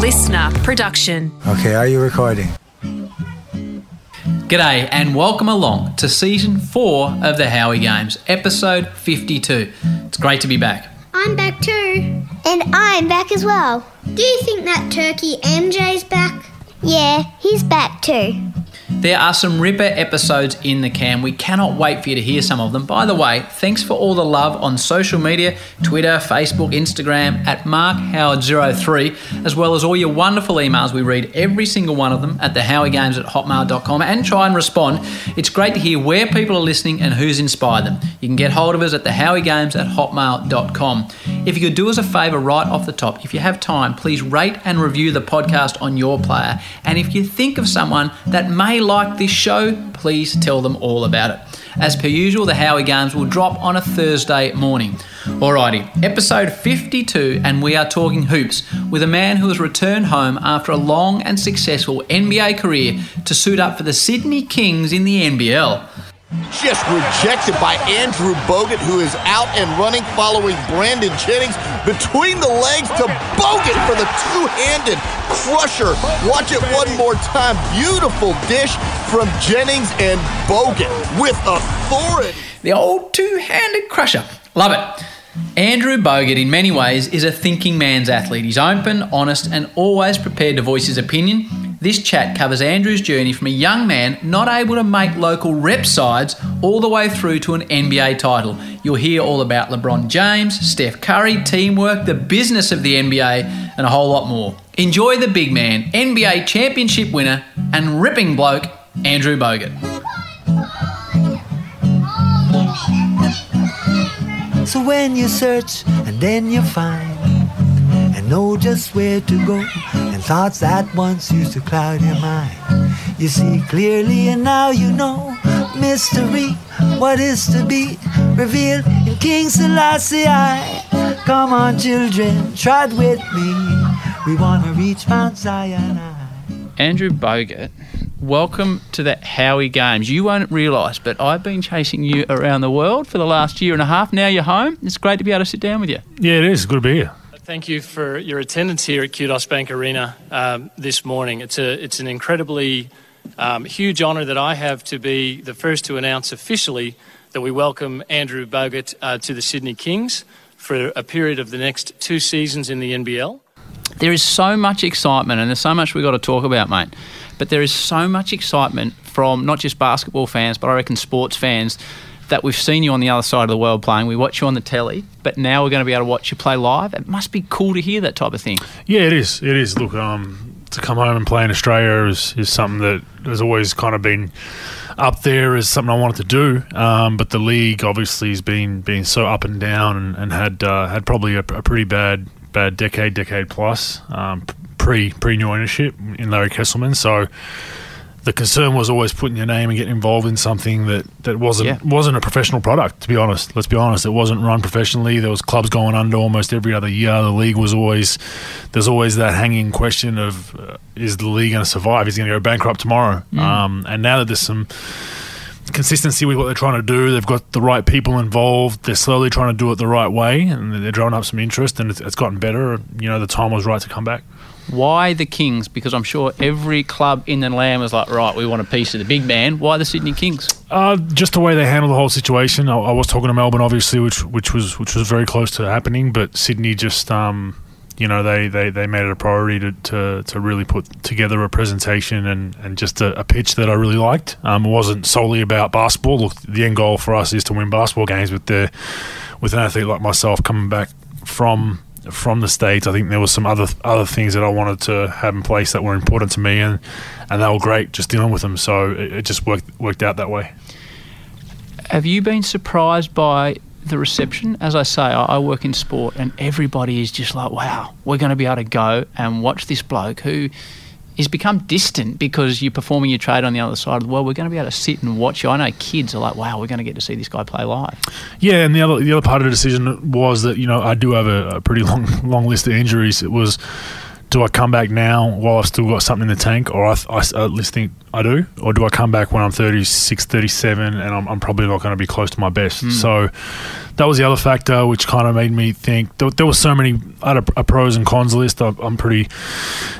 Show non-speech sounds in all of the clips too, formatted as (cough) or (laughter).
listener production. Okay, are you recording? G'day and welcome along to season four of the Howie Games, episode 52. It's great to be back. I'm back too. And I'm back as well. Do you think that turkey MJ's back? Yeah, he's back too. There are some ripper episodes in the can. We cannot wait for you to hear some of them. By the way, thanks for all the love on social media Twitter, Facebook, Instagram at MarkHoward03, as well as all your wonderful emails. We read every single one of them at thehowiegames at hotmail.com and try and respond. It's great to hear where people are listening and who's inspired them. You can get hold of us at thehowiegames at hotmail.com. If you could do us a favour right off the top, if you have time, please rate and review the podcast on your player. And if you think of someone that may like this show, please tell them all about it. As per usual, the Howie Games will drop on a Thursday morning. Alrighty, episode 52, and we are talking hoops with a man who has returned home after a long and successful NBA career to suit up for the Sydney Kings in the NBL. Just rejected by Andrew Bogut, who is out and running following Brandon Jennings between the legs to Bogut for the two-handed crusher. Watch it one more time. Beautiful dish from Jennings and Bogut with authority. The old two handed crusher. Love it. Andrew Bogut, in many ways, is a thinking man's athlete. He's open, honest, and always prepared to voice his opinion. This chat covers Andrew's journey from a young man not able to make local rep sides all the way through to an NBA title. You'll hear all about LeBron James, Steph Curry, teamwork, the business of the NBA, and a whole lot more. Enjoy the big man, NBA championship winner, and ripping bloke, Andrew Bogut. So when you search and then you find know just where to go and thoughts that once used to cloud your mind, you see clearly and now you know mystery, what is to be revealed in King Selassie. Come on, children, trot with me. We want to reach Mount Zion. Andrew Bogut, welcome to the Howie Games. You won't realise, but I've been chasing you around the world for the last year and a half. Now you're home. It's great to be able to sit down with you. Yeah, it is. Good to be here. Thank you for your attendance here at Qudos Bank Arena um, this morning. It's a it's an incredibly um, huge honour that I have to be the first to announce officially that we welcome Andrew Bogut uh, to the Sydney Kings for a period of the next two seasons in the NBL. There is so much excitement, and there's so much we've got to talk about, mate. But there is so much excitement from not just basketball fans, but I reckon sports fans that we've seen you on the other side of the world playing. We watch you on the telly, but now we're going to be able to watch you play live. It must be cool to hear that type of thing. Yeah, it is. It is. Look, um, to come home and play in Australia is, is something that has always kind of been up there as something I wanted to do. Um, but the league obviously has been been so up and down and, and had uh, had probably a, a, pretty bad bad decade, decade plus um, pre pre new ownership in Larry Kestelman. So the concern was always putting your name and getting involved in something that, that wasn't Yeah. wasn't a professional product. To be honest, let's be honest, it wasn't run professionally. There was clubs going under almost every other year. The league was always there's always that hanging question of uh, is the league going to survive? Is going to go bankrupt tomorrow? Um, and now that there's some consistency with what they're trying to do. They've got the right people involved. They're slowly trying to do it the right way, and they're drawing up some interest, and it's, it's gotten better. You know, the time was right to come back. Why the Kings? Because I'm sure every club in the land was like, right, we want a piece of the big man. Why the Sydney Kings? Uh, just the way they handled the whole situation. I, I was talking to Melbourne, obviously, which which was which was very close to happening, but Sydney just. Um, you know, they, they, they made it a priority to, to, to really put together a presentation and, and just a, a pitch that I really liked. Um, it wasn't solely about basketball. Look, the end goal for us is to win basketball games with the with an athlete like myself coming back from from the states. I think there was some other other things that I wanted to have in place that were important to me, and and they were great just dealing with them. So it, it just worked worked out that way. Have you been surprised by the reception? As I say, I, I work in sport, and everybody is just like, "Wow, we're going to be able to go and watch this bloke who." He's become distant because you're performing your trade on the other side of the world. We're going to be able to sit and watch you. I know kids are like, "Wow, we're going to get to see this guy play live." Yeah, and the other the other part of the decision was that you know I do have a, a pretty long long list of injuries. It was do I come back now while I've still got something in the tank, or I, I at least think I do, or do I come back when I'm 36, 37, and I'm, I'm probably not going to be close to my best? So that was the other factor, which kind of made me think there, there were so many. I had a, a pros and cons list. I, I'm pretty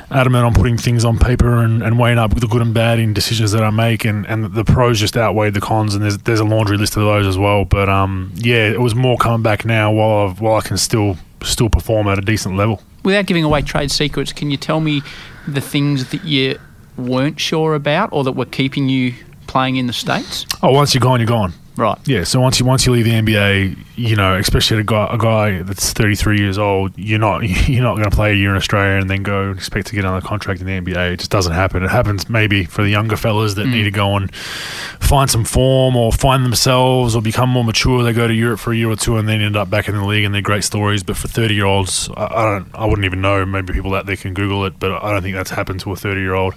adamant on putting things on paper and, and weighing up the good and bad in decisions that I make, and, and the pros just outweighed the cons, and there's there's a laundry list of those as well. But um, yeah, it was more coming back now while I've, while I can still still perform at a decent level. Without giving away trade secrets, can you tell me the things that you weren't sure about or that were keeping you playing in the States? Oh, once you're gone, you're gone. Right. Yeah, so once you once you leave the NBA, you know, especially a guy a guy that's 33 years old, you're not (laughs) you're not going to play a year in Australia and then go and expect to get another contract in the NBA. It just doesn't happen. It happens maybe for the younger fellas that need to go and find some form or find themselves or become more mature. They go to Europe for a year or two and then end up back in the league and they're great stories. But for 30 year olds, I, I don't I wouldn't even know. Maybe people out there can Google it, but I don't think that's happened to a 30 year old.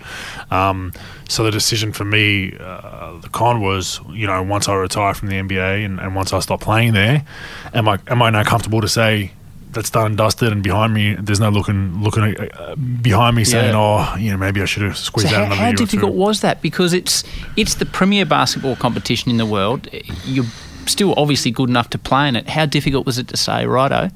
Um, so the decision for me, uh, the con was, you know, once I retire from the NBA and, and once I stop playing there, am I am I now comfortable to say that's done and dusted and behind me there's no looking looking uh, behind me saying, oh, you know, maybe I should have squeezed So out how, another how year difficult was that? Because it's it's the premier basketball competition in the world. You're still obviously good enough to play in it. How difficult was it to say, righto,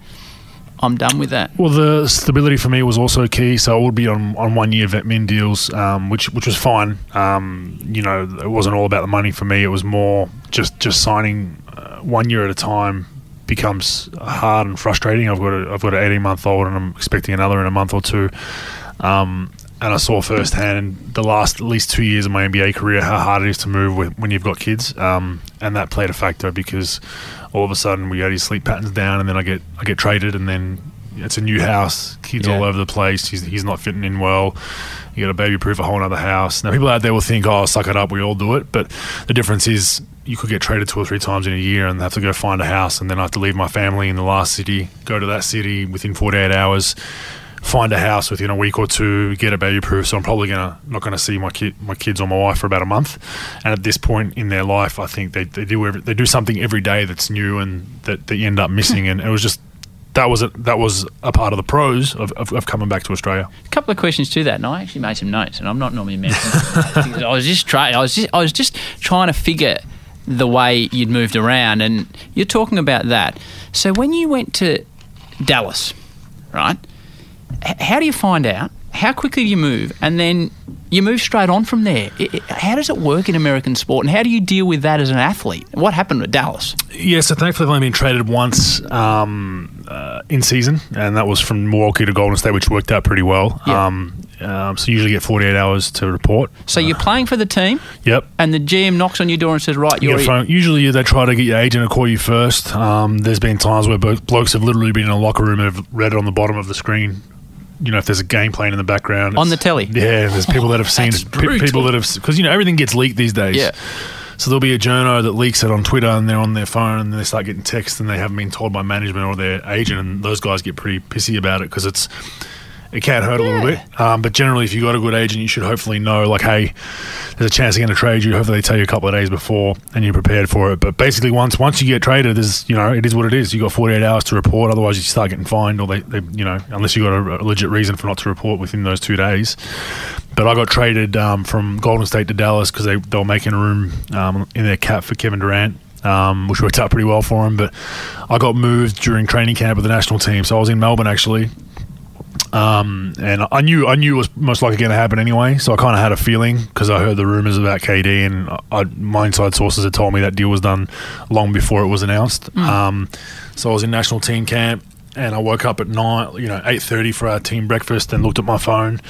I'm done with that? Well, the stability for me was also key. So I would be on, on one year vet min deals, um, which which was fine. Um, you know, it wasn't all about the money for me. It was more just just signing uh, one year at a time becomes hard and frustrating. I've got a, I've got an 18 month old and I'm expecting another in a month or two. Um, and I saw firsthand in the last at least two years of my NBA career how hard it is to move with, when you've got kids, um, and that played a factor because all of a sudden we had his sleep patterns down, and then I get I get traded, and then it's a new house, kids Yeah. all over the place. He's, he's not fitting in well. You got to baby proof a whole other house. Now people out there will think, oh, suck it up, we all do it, but the difference is you could get traded two or three times in a year and have to go find a house, and then I have to leave my family in the last city, go to that city within 48 hours find a house within a week or two, get a baby proof. So I'm probably gonna not gonna see my kid, my kids or my wife for about a month. And at this point in their life, I think they, they do every, they do something every day that's new and that, that you end up missing. Hmm. and it was just that was a, that was a part of the pros of, of, of coming back to Australia. A couple of questions to that, and I actually made some notes, and I'm not normally mentioning. (laughs) I was just trying. I was just I was just trying to figure the way you'd moved around, and you're talking about that. So when you went to Dallas, right? H- how do you find out? How quickly do you move? And then you move straight on from there. I- I- how does it work in American sport? And how do you deal with that as an athlete? What happened at Dallas? Yeah, so thankfully I've only been traded once um, uh, in season, and that was from Milwaukee to Golden State, which worked out pretty well. Yeah. Um, um, so you usually get 48 hours to report. So you're playing for the team, Yep. and the GM knocks on your door and says, "Right, You you're phone. Usually they try to get your agent to call you first. Um, there's been times where blokes have literally been in a locker room and have read it on the bottom of the screen. You know, if there's a game playing in the background On the telly? Yeah, there's people that have seen That's it. Pe- people that have because you know everything gets leaked these days. Yeah. So there'll be a journo that leaks it on Twitter and they're on their phone and they start getting texts and they haven't been told by management or their agent and those guys get pretty pissy about it because it's it can hurt a little bit. Um, but generally, if you've got a good agent, you should hopefully know like, hey, there's a chance they're going to trade you. Hopefully, they tell you a couple of days before and you're prepared for it. But basically, once once you get traded, there's you know it is what it is. You got 48 hours to report. Otherwise, you start getting fined or they, they you know unless you got a, a legit reason for not to report within those two days. But I got traded um, from Golden State to Dallas because they, they were making a room um, in their cap for Kevin Durant, um, which worked out pretty well for him. But I got moved during training camp with the national team. So I was in Melbourne actually. Um, and I knew I knew it was most likely going to happen anyway, so I kind of had a feeling because I heard the rumors about KD, and I, my inside sources had told me that deal was done long before it was announced. Um, so I was in national team camp, and I woke up at night, you know, eight thirty for our team breakfast, and looked at my phone,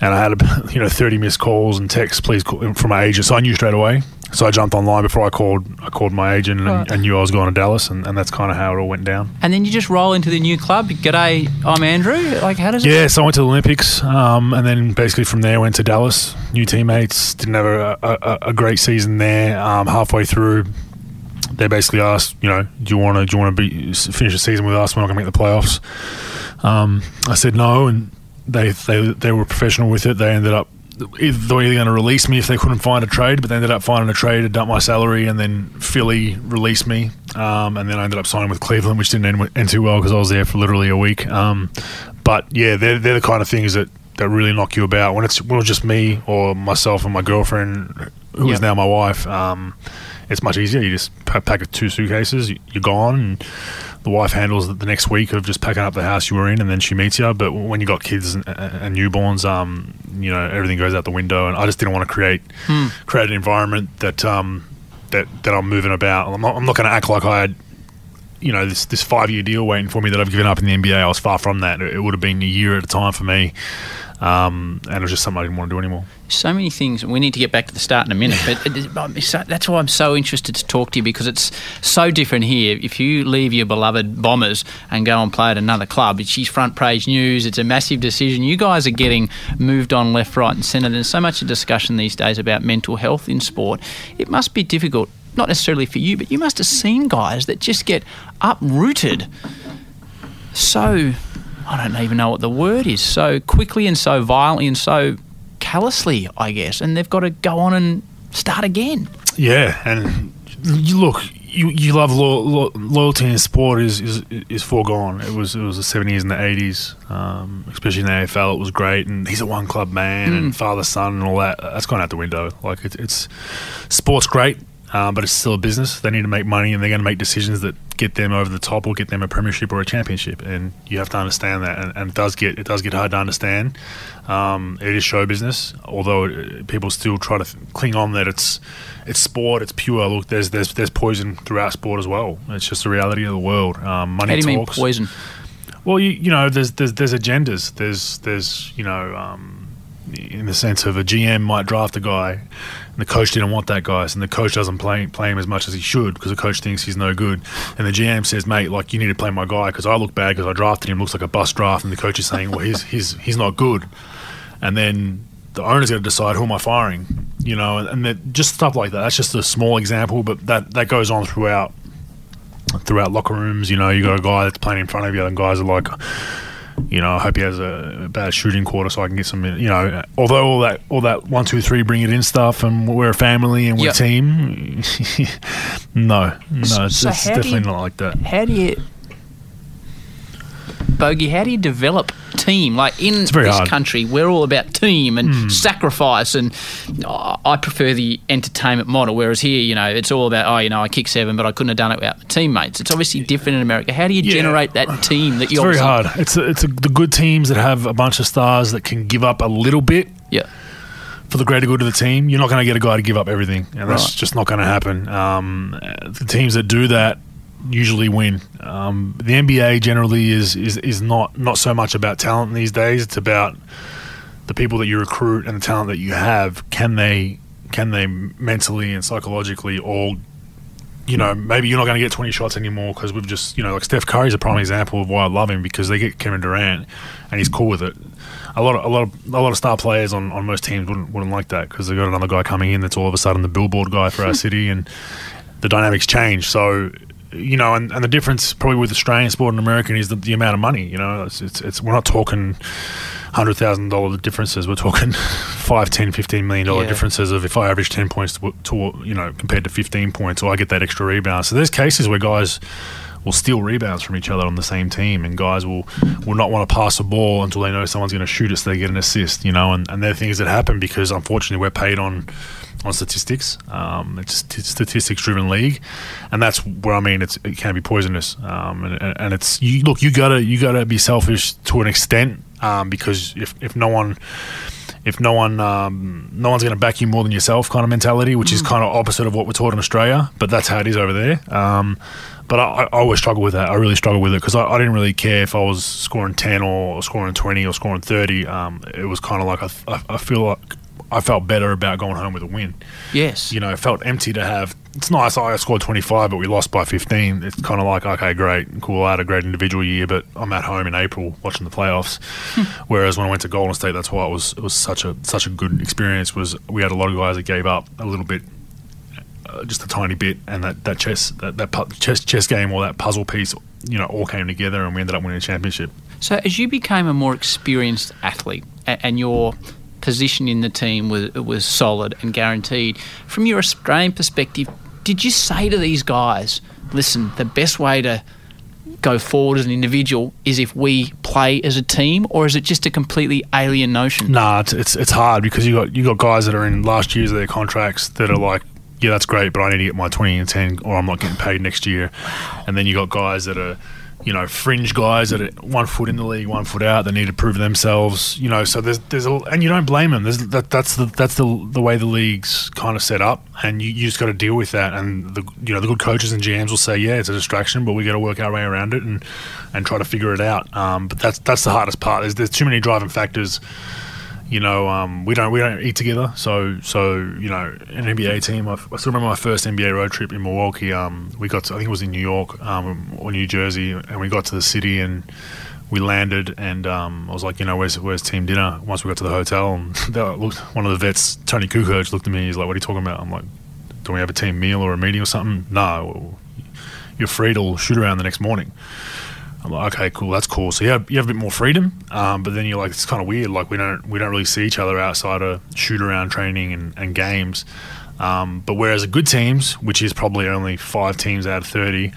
and I had a, (laughs) you know thirty missed calls and texts, please call, from my agent. So I knew straight away. So I jumped online before I called. I called my agent and, Right. and knew I was going to Dallas, and, and that's kind of how it all went down. and then you just roll into the new club. G'day, I'm Andrew. Like, how does it? Yeah, so I went to the Olympics, um, and then basically from there went to Dallas. New teammates, didn't have a, a, a great season there. Um, halfway through, they basically asked, you know, do you want to do you want to be finish the season with us? We're not going to make the playoffs. Um, I said no, and they they they were professional with it. They ended up either they were either going to release me if they couldn't find a trade, but they ended up finding a trade to dump my salary, and then Philly released me, um, and then I ended up signing with Cleveland, which didn't end, end too well because I was there for literally a week. Um, but yeah, they're they're the kind of things that, that really knock you about when it's when it's just me or myself and my girlfriend, who is Yep. now my wife. Um, it's much easier. You just pa- pack two suitcases, you're gone. And, the wife handles the next week of just packing up the house you were in, and then she meets you. But when you got kids and, and newborns, um, you know everything goes out the window. And I just didn't want to create create an environment that um, that that I'm moving about. I'm not, I'm not going to act like I had you know this this five year deal waiting for me that I've given up in the NBA. I was far from that. It, it would have been a year at a time for me, um, and it was just something I didn't want to do anymore. So many things. We need to get back to the start in a minute, but that's why I'm so interested to talk to you because it's so different here. If you leave your beloved Bombers and go and play at another club, it's front page news. It's a massive decision. You guys are getting moved on left, right, and centre. There's so much discussion these days about mental health in sport. It must be difficult, not necessarily for you, but you must have seen guys that just get uprooted so I don't even know what the word is so quickly and so violently and so callously, I guess, and they've got to go on and start again. Yeah, and look, you you love lo- lo- loyalty in sport is, is is foregone. It was it was the seventies and the eighties, um, especially in the AFL. It was great, and he's a one club man and father son and all that. That's gone out the window. Like it, it's sport's great. Um, but it's still a business. They need to make money, and they're going to make decisions that get them over the top or get them a premiership or a championship. And you have to understand that. And, and it does get it does get hard to understand. Um, it is show business, although it, people still try to cling on that it's it's sport, it's pure. Look, there's there's there's poison throughout sport as well. It's just the reality of the world. Um, money How do you mean poison? Well, you, you know, there's there's there's agendas. There's there's you know, um, in the sense of a GM might draft a guy, and the coach didn't want that guy, and the coach doesn't play play him as much as he should because the coach thinks he's no good, and the GM says, mate, like you need to play my guy because I look bad because I drafted him, looks like a bust draft, and the coach is saying, well, he's he's he's not good, and then the owner's got to decide who am I firing, you know, and, and just stuff like that. That's just a small example, but that that goes on throughout throughout locker rooms. You know, you got a guy that's playing in front of you, and guys are like, you know, I hope he has a bad shooting quarter so I can get some. You know, although all that all that one two three bring it in stuff, and we're a family and we're Yep. a team. (laughs) no, no, it's, So it's how definitely you- not like that. How do you, Bogey? How do you develop team? Like in this hard. country, we're all about team and sacrifice, and uh, I prefer the entertainment model. Whereas here, you know, it's all about oh, you know, I kick seven, but I couldn't have done it without my teammates. It's obviously different in America. How do you Yeah. generate that team that It's you? very hard. It's a, it's a, the good teams that have a bunch of stars that can give up a little bit Yeah. for the greater good of the team. You're not going to get a guy to give up everything, and that's just not going to happen. Um, the teams that do that usually win. Um, the NBA generally is, is is not not so much about talent these days. It's about the people that you recruit and the talent that you have. Can they can they mentally and psychologically all you know, maybe you're not going to get 20 shots anymore because we've just, you know, like Steph Curry's a prime example of why I love him because they get Kevin Durant and he's cool with it. A lot of a lot of a lot of star players on, on most teams wouldn't wouldn't like that because they've got another guy coming in that's all of a sudden the billboard guy for our (laughs) city and the dynamics change. So, you know, and, and the difference probably with Australian sport and American is the, the amount of money. You know, it's, it's, it's we're not talking hundred thousand dollar differences. We're talking (laughs) five, ten, fifteen million dollar Yeah. differences of if I average ten points to, to you know compared to fifteen points, or I get that extra rebound. So there's cases where guys will steal rebounds from each other on the same team, and guys will will not want to pass the ball until they know someone's going to shoot it, so they get an assist. You know, and, and they're things that happen because unfortunately we're paid on on statistics. Um, it's a statistics driven league, and that's where I mean it's, it can be poisonous. Um, and, and it's you look you gotta you gotta be selfish to an extent um, because if if no one if no one um, no one's going to back you more than yourself kind of mentality, which is kind of opposite of what we're taught in Australia, but that's how it is over there. Um, but I, I always struggle with that. I really struggle with it because I, I didn't really care if I was scoring ten or scoring twenty or scoring thirty. Um, it was kind of like I, I, I feel like I felt better about going home with a win Yes. you know, it felt empty to have. It's nice. I scored 25, but we lost by 15. It's kind of like, okay, great, cool. I had a great individual year, but I'm at home in April watching the playoffs. Whereas when I went to Golden State, that's why it was it was such a such a good experience. Was we had a lot of guys that gave up a little bit, uh, just a tiny bit, and that that chess that that pu- chess chess game or that puzzle piece, you know, all came together, and we ended up winning a championship. So as you became a more experienced athlete a- and your position in the team was was solid and guaranteed. From your Australian perspective, did you say to these guys, "Listen, the best way to go forward as an individual is if we play as a team, or is it just a completely alien notion?" Nah, it's, it's it's hard because you got you got guys that are in last years of their contracts that are like, yeah, that's great, but I need to get my twenty and ten, or I'm not getting paid next year. And then you got guys that are, you know, fringe guys that are one foot in the league, one foot out. They need to prove themselves, you know. So there's there's a, and you don't blame them. There's that that's the that's the the way the league's kind of set up, and you, you just got to deal with that. And the you know the good coaches and GMs will say, yeah, it's a distraction, but we got to work our way around it and and try to figure it out. Um, but that's that's the hardest part. There's there's too many driving factors you know, um, we don't we don't eat together. So so you know, an NBA team. I, I still remember my first NBA road trip in Milwaukee. Um, we got to, I think it was in New York um, or New Jersey, and we got to the city and we landed. And um, I was like, you know, where's where's team dinner? Once we got to the hotel, and (laughs) looked, one of the vets, Toni Kukoc, looked at me. He's like, "What are you talking about?" I'm like, "Do we have a team meal or a meeting or something?" No, you're free to shoot around the next morning. I'm like, okay, cool, that's cool. So you have you have a bit more freedom, um, but then you're like, it's kind of weird. Like we don't we don't really see each other outside of shoot around training and, and games. Um, but whereas the good teams, which is probably only five teams out of thirty,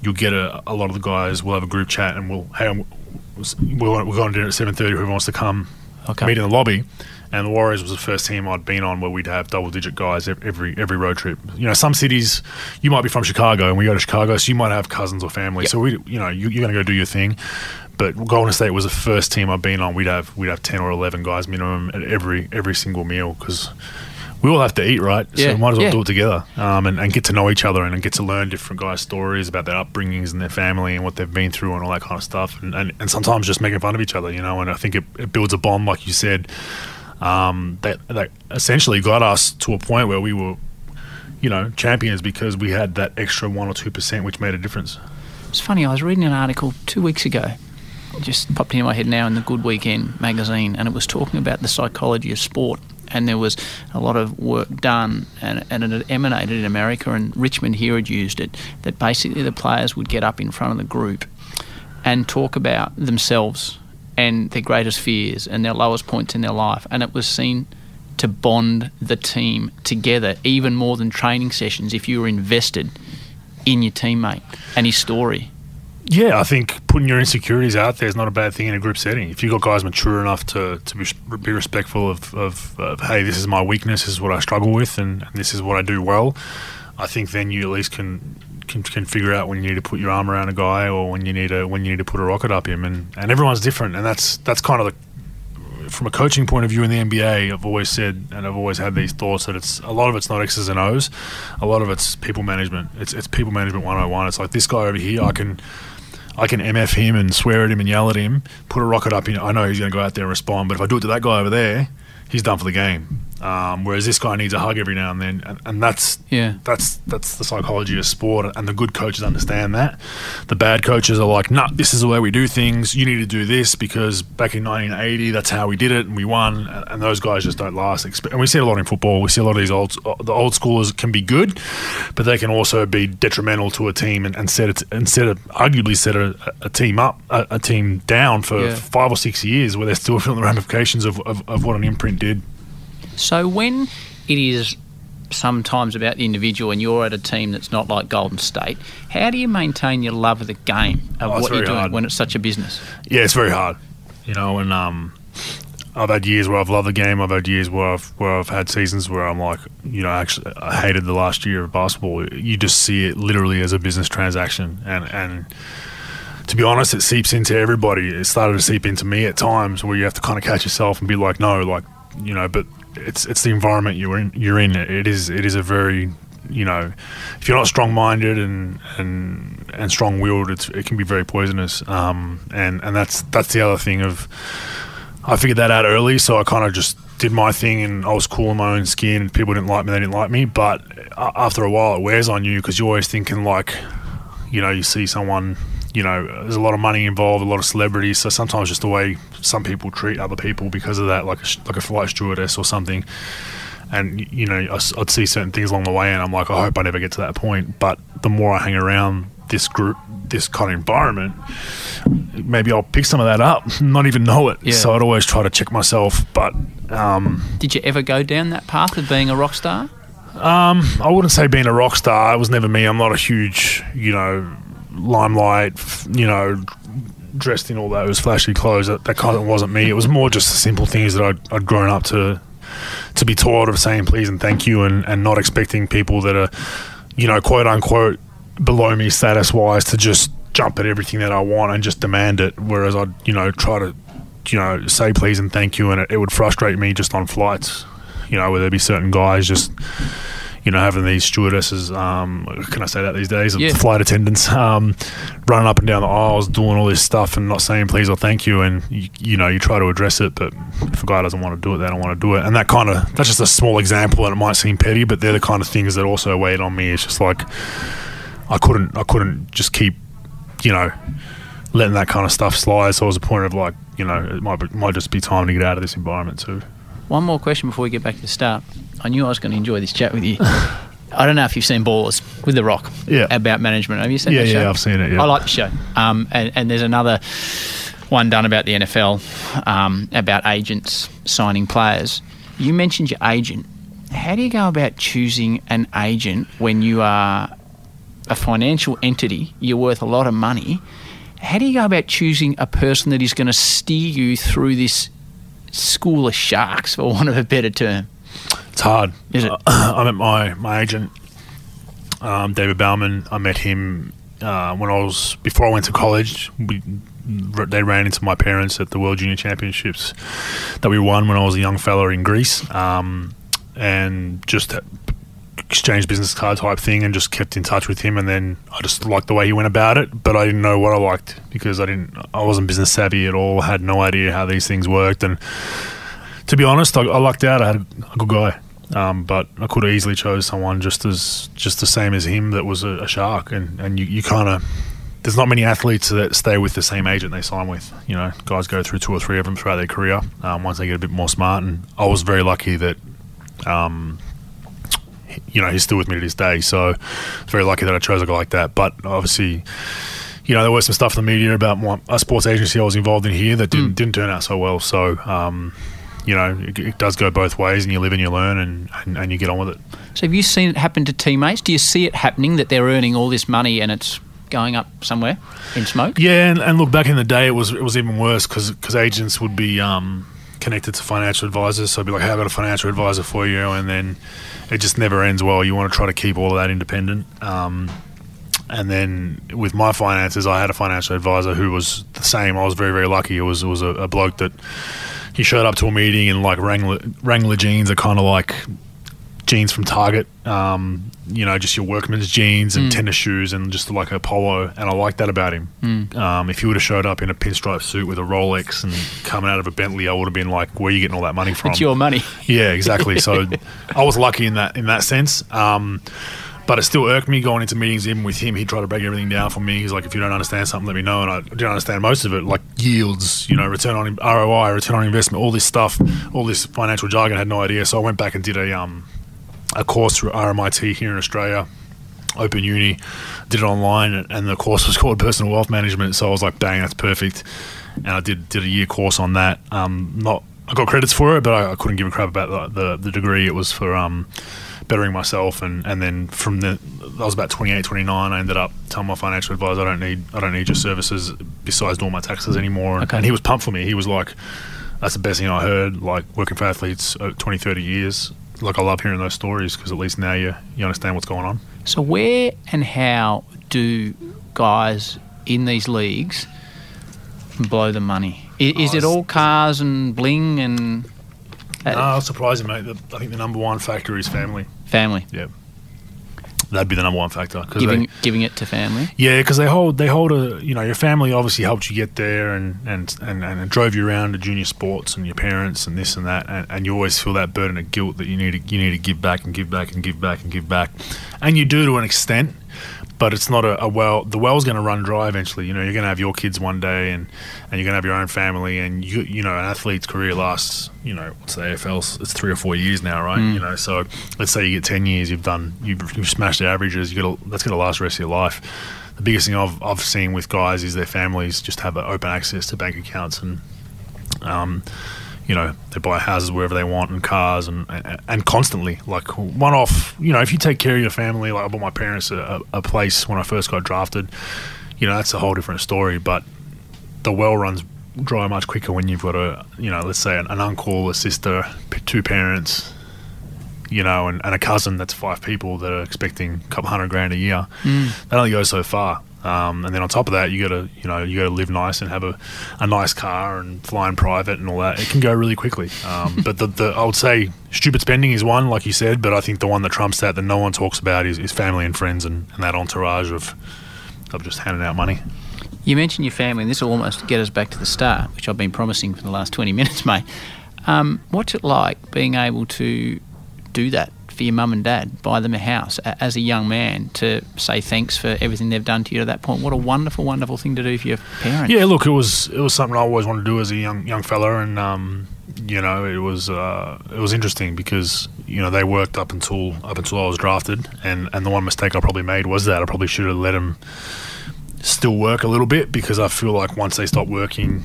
you'll get a, a lot of the guys. We'll have a group chat and we'll hey, we're, we're going to dinner at seven thirty. Whoever wants to come Okay. meet in the lobby. And the Warriors was the first team I'd been on where we'd have double digit guys every every road trip. You know, some cities you might be from Chicago and we go to Chicago, so you might have cousins or family. So we, you know, you, you're going to go do your thing. But Golden State was the first team I've been on. We'd have we'd have ten or eleven guys minimum at every every single meal because we all have to eat, right? So Yeah, we might as well yeah. do it together um, and, and get to know each other and, and get to learn different guys' stories about their upbringings and their family and what they've been through and all that kind of stuff. And, and, and sometimes just making fun of each other, you know. And I think it, it builds a bond, like you said, um, that, that essentially got us to a point where we were, you know, champions because we had that extra one or two percent, which made a difference. It's funny, I was reading an article two weeks ago, just popped into my head now in the Good Weekend magazine, and it was talking about the psychology of sport. And there was a lot of work done, and, and it had emanated in America, and Richmond here had used it. That basically the players would get up in front of the group and talk about themselves and their greatest fears and their lowest points in their life. And it was seen to bond the team together even more than training sessions if you were invested in your teammate and his story. Yeah, I think putting your insecurities out there is not a bad thing in a group setting. If you've got guys mature enough to, to be, be respectful of, of, of, hey, this is my weakness, this is what I struggle with, and, and this is what I do well, I think then you at least can, can can figure out when you need to put your arm around a guy or when you need to when you need to put a rocket up him, and, and everyone's different, and that's that's kind of the from a coaching point of view in the NBA, I've always said and I've always had these thoughts that it's a lot of it's not X's and O's, a lot of it's people management. It's it's people management 101. It's like this guy over here, I can I can MF him and swear at him and yell at him, put a rocket up in. I know he's going to go out there and respond, but if I do it to that guy over there, he's done for the game. Um, whereas this guy needs a hug every now and then, and, and that's Yeah. that's that's the psychology of sport, and the good coaches understand that. The bad coaches are like, "Nah, this is the way we do things. You need to do this because back in 1980, that's how we did it, and we won." And and those guys just don't last. And we see a lot in football. We see a lot of these old the old schoolers can be good, but they can also be detrimental to a team and, and set it and set a, arguably set a, a team up, a, a team down for Yeah. five or six years, where they're still (laughs) feeling the ramifications of, of, of what an imprint did. So when it is sometimes about the individual and you're at a team that's not like Golden State, how do you maintain your love of the game of Oh, what you're doing hard. when it's such a business? Yeah, it's very hard, you know. And um, I've had years where I've loved the game. I've had years where I've where I've had seasons where I'm like, you know, actually I hated the last year of basketball. You just see it literally as a business transaction, and and to be honest, it seeps into everybody. It started to seep into me at times where you have to kind of catch yourself and be like, no, like you know, but it's it's the environment you're in. You're in. It is it is a very you know, if you're not strong-minded and and and strong-willed, it can be very poisonous. Um, and and that's that's the other thing of I figured that out early, so I kind of just did my thing and I was cool in my own skin. People didn't like me, they didn't like me. But after a while, it wears on you because you're always thinking like, you know, you see someone, you know, there's a lot of money involved, a lot of celebrities. So sometimes just the way some people treat other people because of that, like a, like a flight stewardess or something. And you know, I'd see certain things along the way, and I'm like, I hope I never get to that point. But the more I hang around this group, this kind of environment, maybe I'll pick some of that up, (laughs) not even know it. Yeah. So I'd always try to check myself. But Um, Did you ever go down that path of being a rock star? I wouldn't say being a rock star. It was never me. I'm not a huge, you know, limelight, you know, dressed in all those flashy clothes. That, that kind of wasn't me. It was more just the simple things that I'd, I'd grown up to to be taught of saying please and thank you and, and not expecting people that are, you know, quote unquote below me status wise to just jump at everything that I want and just demand it. Whereas I'd, you know, try to, you know, say please and thank you and it, it would frustrate me just on flights, you know, where there'd be certain guys just you know, having these stewardesses, um, can I say that these days? Yeah. Flight attendants, um, running up and down the aisles, doing all this stuff and not saying please or thank you. And, you, you know, you try to address it, but if a guy doesn't want to do it, they don't want to do it. And that kind of, that's just a small example and it might seem petty, but they're the kind of things that also weighed on me. It's just like, I couldn't, I couldn't just keep, you know, letting that kind of stuff slide. So it was a point of like, you know, it might, be, might just be time to get out of this environment too. One more question before we get back to the start. I knew I was going to enjoy this chat with you. (laughs) I don't know if you've seen Ballers with The Rock Yeah. about management. Have you seen Yeah, that show? yeah, I've seen it, yeah. I like the show. Um, and, and there's another one done about the NFL um, about agents signing players. You mentioned your agent. How do you go about choosing an agent when you are a financial entity? You're worth a lot of money. How do you go about choosing a person that is going to steer you through this school of sharks, for want of a better term? It's hard. Is it? (clears throat) I met my my agent, um, David Bauman. I met him uh, when I was before I went to college. We they ran into my parents at the World Junior Championships that we won when I was a young fella in Greece, um, and just exchanged business card type thing, and just kept in touch with him. And then I just liked the way he went about it, but I didn't know what I liked because I didn't. I wasn't business savvy at all. I Had no idea how these things worked, and to be honest, I, I lucked out. I had a good guy, um, but I could have easily chose someone just as just the same as him that was a, a shark. And and you, you kind of there's not many athletes that stay with the same agent they sign with. You know, guys go through two or three of them throughout their career um, once they get a bit more smart. And I was very lucky that. Um, you know, he's still with me to this day, so it's very lucky that I chose a guy like that. But obviously, you know, there was some stuff in the media about my, a sports agency I was involved in here that didn't, didn't turn out so well. So, um, you know, it, it does go both ways, and you live and you learn, and, and, and you get on with it. So have you seen it happen to teammates? Do you see it happening that they're earning all this money and it's going up somewhere in smoke? Yeah, and, and look, back in the day, it was it was even worse because agents would be um, connected to financial advisors. So I'd be like, how got a financial advisor for you," and then it just never ends well. You want to try to keep all of that independent. Um, and then with my finances, I had a financial advisor who was the same. I was very very lucky. It was it was a, a bloke that he showed up to a meeting in like Wrangler, Wrangler jeans are kind of like jeans from Target. Um, you know, just your workman's jeans and tennis shoes and just like a polo. And I like that about him. Um, if he would have showed up in a pinstripe suit with a Rolex and coming out of a Bentley, I would have been like, "Where are you getting all that money from?" It's your money. (laughs) Yeah, exactly. So (laughs) I was lucky in that in that sense. Um, but it still irked me going into meetings even with him. He'd try to break everything down for me. He's like, if you don't understand something, let me know. And I didn't understand most of it, like yields, you know, return on ROI, return on investment, all this stuff, all this financial jargon. I had no idea. So I went back and did a um, a course through RMIT here in Australia, Open Uni, did it online, and- and the course was (laughs) called Personal Wealth Management. So I was like, bang, that's perfect. And I did did a year course on that. Um, not I got credits for it, but I, I couldn't give a crap about the, the, the degree. It was for um, bettering myself, and, and then from the I was about 28, 29. I ended up telling my financial advisor, I don't need I don't need your services besides doing my taxes anymore. Okay. And he was pumped for me. He was like, that's the best thing I heard. Like working for athletes uh, 20, 30 years. Like I love hearing those stories because at least now you you understand what's going on. So where and how do guys in these leagues blow the money? Is Oh, it all cars and bling and uh, No, surprising, mate. I think the number one factor is family. family? Yeah, that'd be the number one factor. 'cause Giving they, giving it to family. yeah, because they hold they hold a you know your family obviously helped you get there and and, and, and drove you around to junior sports and your parents and this and that and, and you always feel that burden of guilt that you need to you need to give back and give back and give back and give back, and you do to an extent. But it's not a, a well. The well's going to run dry eventually. You know, you're going to have your kids one day, and, and you're going to have your own family. And you you know, an athlete's career lasts. You know, what's the AFL? It's three or four years now, right? You know, so let's say you get ten years, you've done, you've, you've smashed the averages. You got that's going to last the rest of your life. The biggest thing I've I've seen with guys is their families just have open access to bank accounts and um, you know, they buy houses wherever they want and cars and and, and constantly like one off. You know, if you take care of your family, like I bought my parents a, a place when I first got drafted. You know, that's a whole different story. But the well runs dry much quicker when you've got a you know, let's say an, an uncle, a sister, two parents. You know, and, and a cousin that's five people that are expecting a couple hundred grand a year. Mm. That only goes so far. Um, and then on top of that, you got to you know you got to live nice and have a, a nice car and fly in private and all that. It can go really quickly. Um, (laughs) but the, the I would say stupid spending is one, like you said. But I think the one that trumps that that no one talks about is, is family and friends and, and that entourage of of just handing out money. You mentioned your family, and this will almost get us back to the start, which I've been promising for the last 20 (laughs) minutes, mate. Um, what's it like being able to do that for your mum and dad, buy them a house a- as a young man to say thanks for everything they've done to you to that point? What a wonderful, wonderful thing to do for your parents. Yeah, look, it was it was something I always wanted to do as a young young fella, and um, you know, it was uh, it was interesting because you know they worked up until up until I was drafted, and and the one mistake I probably made was that I probably should have let them still work a little bit because I feel like once they stop working.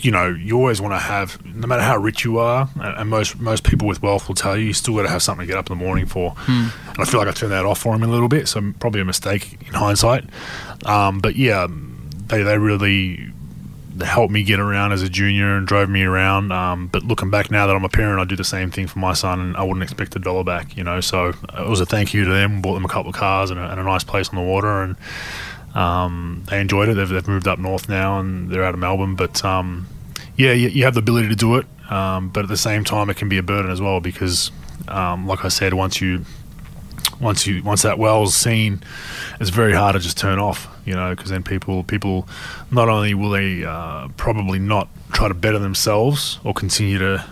You know, you always want to have, no matter how rich you are, and, and most most people with wealth will tell you, you still got to have something to get up in the morning for. And I feel like I turned that off for him a little bit, so probably a mistake in hindsight. Um, but yeah, they they really helped me get around as a junior and drove me around. Um, but looking back now that I'm a parent, I do the same thing for my son, and I wouldn't expect a dollar back. You know, so it was a thank you to them. Bought them a couple of cars and a, and a nice place on the water, and um, they enjoyed it. They've, they've moved up north now, and they're out of Melbourne. But um, yeah, you, you have the ability to do it, um, but at the same time, it can be a burden as well because, um, like I said, once you once you once that well's seen, it's very hard to just turn off. You know, because then people people not only will they uh, probably not try to better themselves or continue to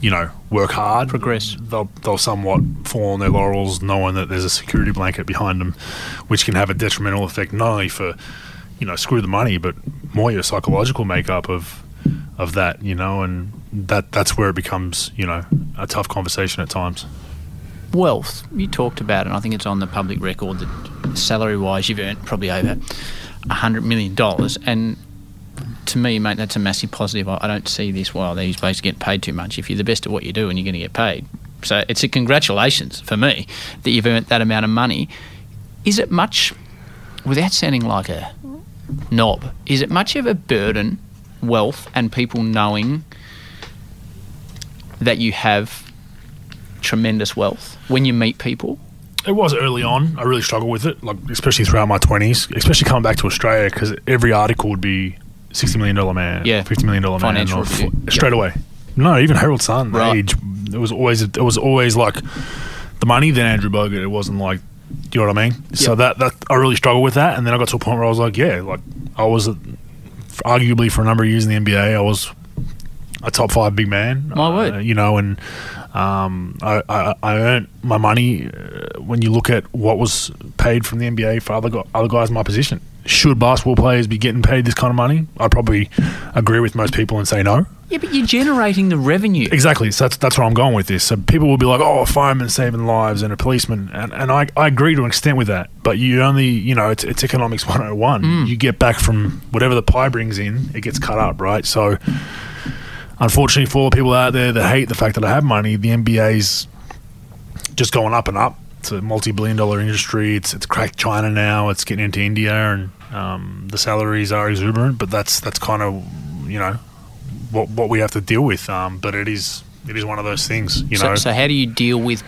you know work hard, Progress. They'll they'll somewhat fall on their laurels, knowing that there's a security blanket behind them, which can have a detrimental effect not only for you know screw the money, but more your psychological makeup of of that. You know, and that that's where it becomes you know a tough conversation at times. wealth, you talked about it, and I think it's on the public record that salary wise, you've earned probably over $100 million. And to me, mate, that's a massive positive. I, I don't see this while these blokes get paid too much. If you're the best at what you do and you're going to get paid. So it's a congratulations for me that you've earned that amount of money. Is it much, without sounding like a knob, is it much of a burden, wealth, and people knowing that you have tremendous wealth when you meet people? It was early on. I really struggled with it, like especially throughout my twenties, especially coming back to Australia because every article would be sixty million dollar man, Yeah. fifty million dollar man, or f- straight away. No, even Herald Sun, Right. age. It was always it was always like the money. Then Andrew Bogut. It wasn't like, do you know what I mean? So that that I really struggled with that, and then I got to a point where I was like, yeah, like I was, arguably for a number of years in the NBA, I was a top five big man. My word. Uh, you know, and um, I, I, I earned my money uh, when you look at what was paid from the NBA for other other guys in my position. Should basketball players be getting paid this kind of money? I'd probably agree with most people and say no. Yeah, but you're generating the revenue. Exactly. So that's that's where I'm going with this. So people will be like, "Oh, a fireman saving lives and a policeman," and and I, I agree to an extent with that. But you only, you know, it's, it's economics 101. Hmm. You get back from whatever the pie brings in, it gets cut up, right? So, unfortunately, for all the people out there that hate the fact that I have money, the NBA's just going up and up. It's a multi-billion-dollar industry. It's it's cracked China now. It's getting into India, and um, the salaries are exuberant. But that's that's kind of you know what what we have to deal with. Um, but it is it is one of those things, you so, know. so how do you deal with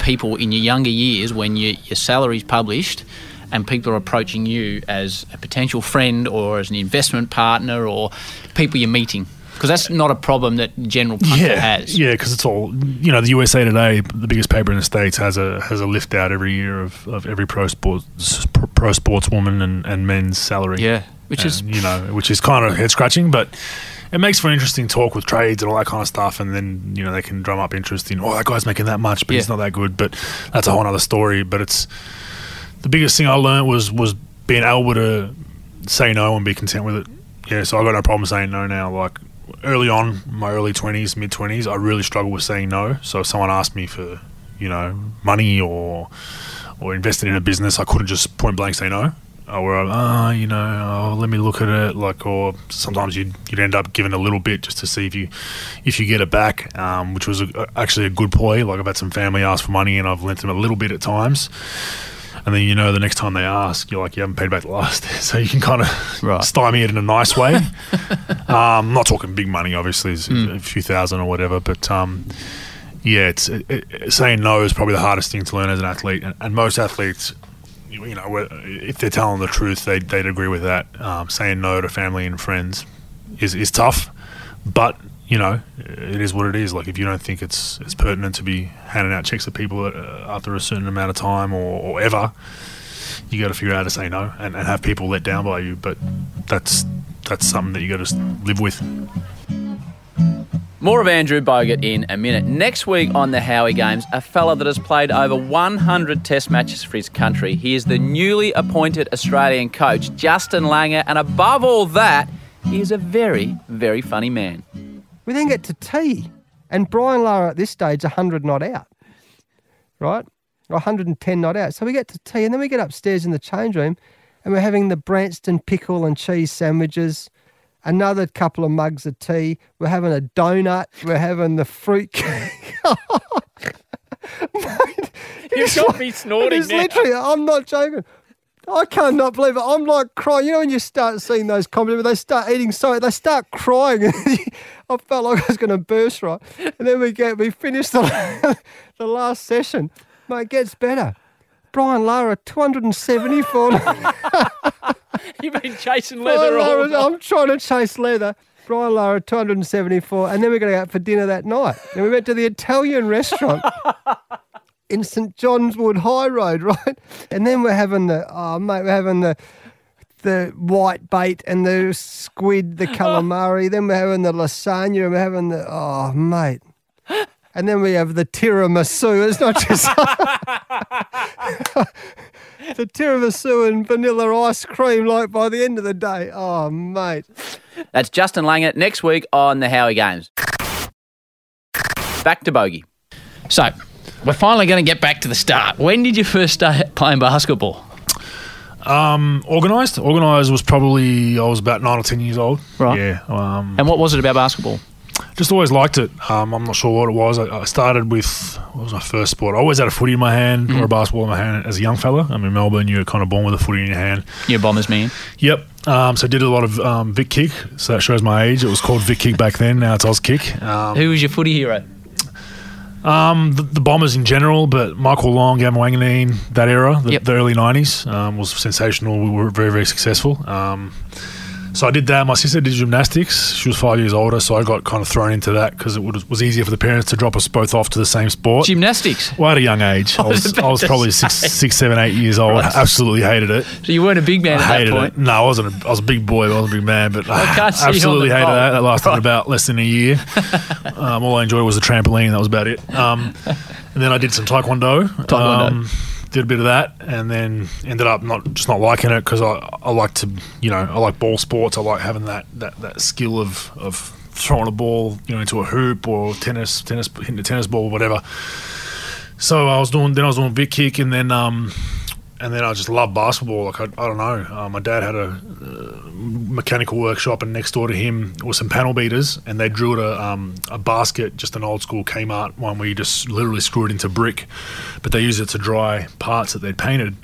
people in your younger years when you, your salary's published and people are approaching you as a potential friend or as an investment partner or people you're meeting? Because that's not a problem that general punter yeah, has. yeah, because it's all you know. The USA Today, the biggest paper in the states, has a has a lift out every year of, of every pro sports pro sportswoman and, and men's salary. Yeah, which is you know, which is kind of head scratching, but it makes for an interesting talk with trades and all that kind of stuff. And then you know they can drum up interest in, oh, that guy's making that much, but he's not that good. But that's a whole other story. But it's the biggest thing I learned was was being able to say no and be content with it. Yeah, so I got no problem saying no now. Like early on, my early twenties, mid twenties, I really struggled with saying no. So if someone asked me for, you know, money or or invested in a business, I couldn't just point blank say no. I'm, oh, you know, oh, let me look at it, like, or sometimes you'd, you'd end up giving a little bit just to see if you if you get it back, um, which was a, actually a good ploy. Like I've had some family ask for money and I've lent them a little bit at times. And then you know the next time they ask, you're like, you haven't paid back the last, (laughs) so you can kind of Right. stymie it in a nice way. (laughs) um, not talking big money, obviously, it's a few thousand or whatever, but um, yeah, it's it, it, saying no is probably the hardest thing to learn as an athlete, and, and most athletes, you you know, if they're telling the truth, they they'd agree with that. Um, saying no to family and friends is is tough, but you know, it is what it is. Like if you don't think it's it's pertinent to be handing out checks to people uh, after a certain amount of time or, or ever, you got to figure out how to say no and, and have people let down by you. But that's that's something that you got to live with. More of Andrew Bogut in a minute. Next week on the Howie Games, a fella that has played over 100 test matches for his country. He is the newly appointed Australian coach, Justin Langer, and above all that, he is a very, very funny man. We then get to tea, and Brian Lara at this stage 100 not out, right? Or 110 not out. So we get to tea, and then we get upstairs in the change room, and we're having the Branston pickle and cheese sandwiches, another couple of mugs of tea. We're having a donut. We're having the fruit cake. (laughs) Mate, You've got me snorting it's literally, I'm not joking. I cannot believe it. I'm like crying. You know when you start seeing those comedy, they start eating so they start crying. (laughs) I felt like I was going to burst, right? And then we get we finished the (laughs) the last session. Mate, it gets better. Brian Lara, 274. (laughs) You've been chasing leather all Lara. I'm trying to chase leather. Brian Lara, 274. And then we're going to go out for dinner that night. And we went to the Italian restaurant (laughs) in St John's Wood High Road, right? And then we're having the, oh, mate, we're having the, the white bait and the squid, the (laughs) calamari. then we're having the lasagna we're having the, oh, mate. (laughs) And then we have the tiramisu. It's not just (laughs) the tiramisu and vanilla ice cream. Like by the end of the day, oh mate, That's Justin Langer next week on the Howie Games. Back to Bogey. So, we're finally going to get back to the start. When did you first start playing basketball? Um, organised. Organised was probably I was about nine or ten years old. Right. Yeah. Um, And what was it about basketball? just always liked it. Um, I'm not sure what it was. I, I started with what was my first sport? I always had a footy in my hand or a basketball in my hand as a young fella. I'm in Melbourne. You're kind of born with a footy in your hand. You're a Bombers man. Yep. Um, so I did a lot of um, Vic Kick. So that shows my age. It was called Vic Kick back then. Now it's Auskick. Um, Who was your footy hero? Um, the, the Bombers in general, but Michael Long, Gavin Wanganeen, that era, the, Yep. the early '90s, um, was sensational. We were very, very successful. Um, so I did that. My sister did gymnastics. She was five years older, so I got kind of thrown into that because it would, was easier for the parents to drop us both off to the same sport. Gymnastics. well, at a young age, (laughs) I was was, I was probably say. six, six, seven, eight years old. Right. Absolutely hated it. So you weren't a big man I at that hated point. it. No, I wasn't. A, I was a big boy. but I wasn't a big man, but I absolutely hated pole. that. That lasted Right. about less than a year. (laughs) um, all I enjoyed was the trampoline. That was about it. Um, and then I did some taekwondo. Taekwondo. Um, did a bit of that, and then ended up not just not liking it because I, I like to you know I like ball sports. I like having that that, that skill of of throwing a ball you know into a hoop or tennis tennis hitting a tennis ball or whatever. So I was doing then I was doing Vic Kick and then um and then I just love basketball. Like I, I don't know. Uh, my dad had a uh, mechanical workshop, and next door to him was some panel beaters, and they drilled a um, a basket, just an old school Kmart one where you just literally screw it into brick, but they used it to dry parts that they'd painted.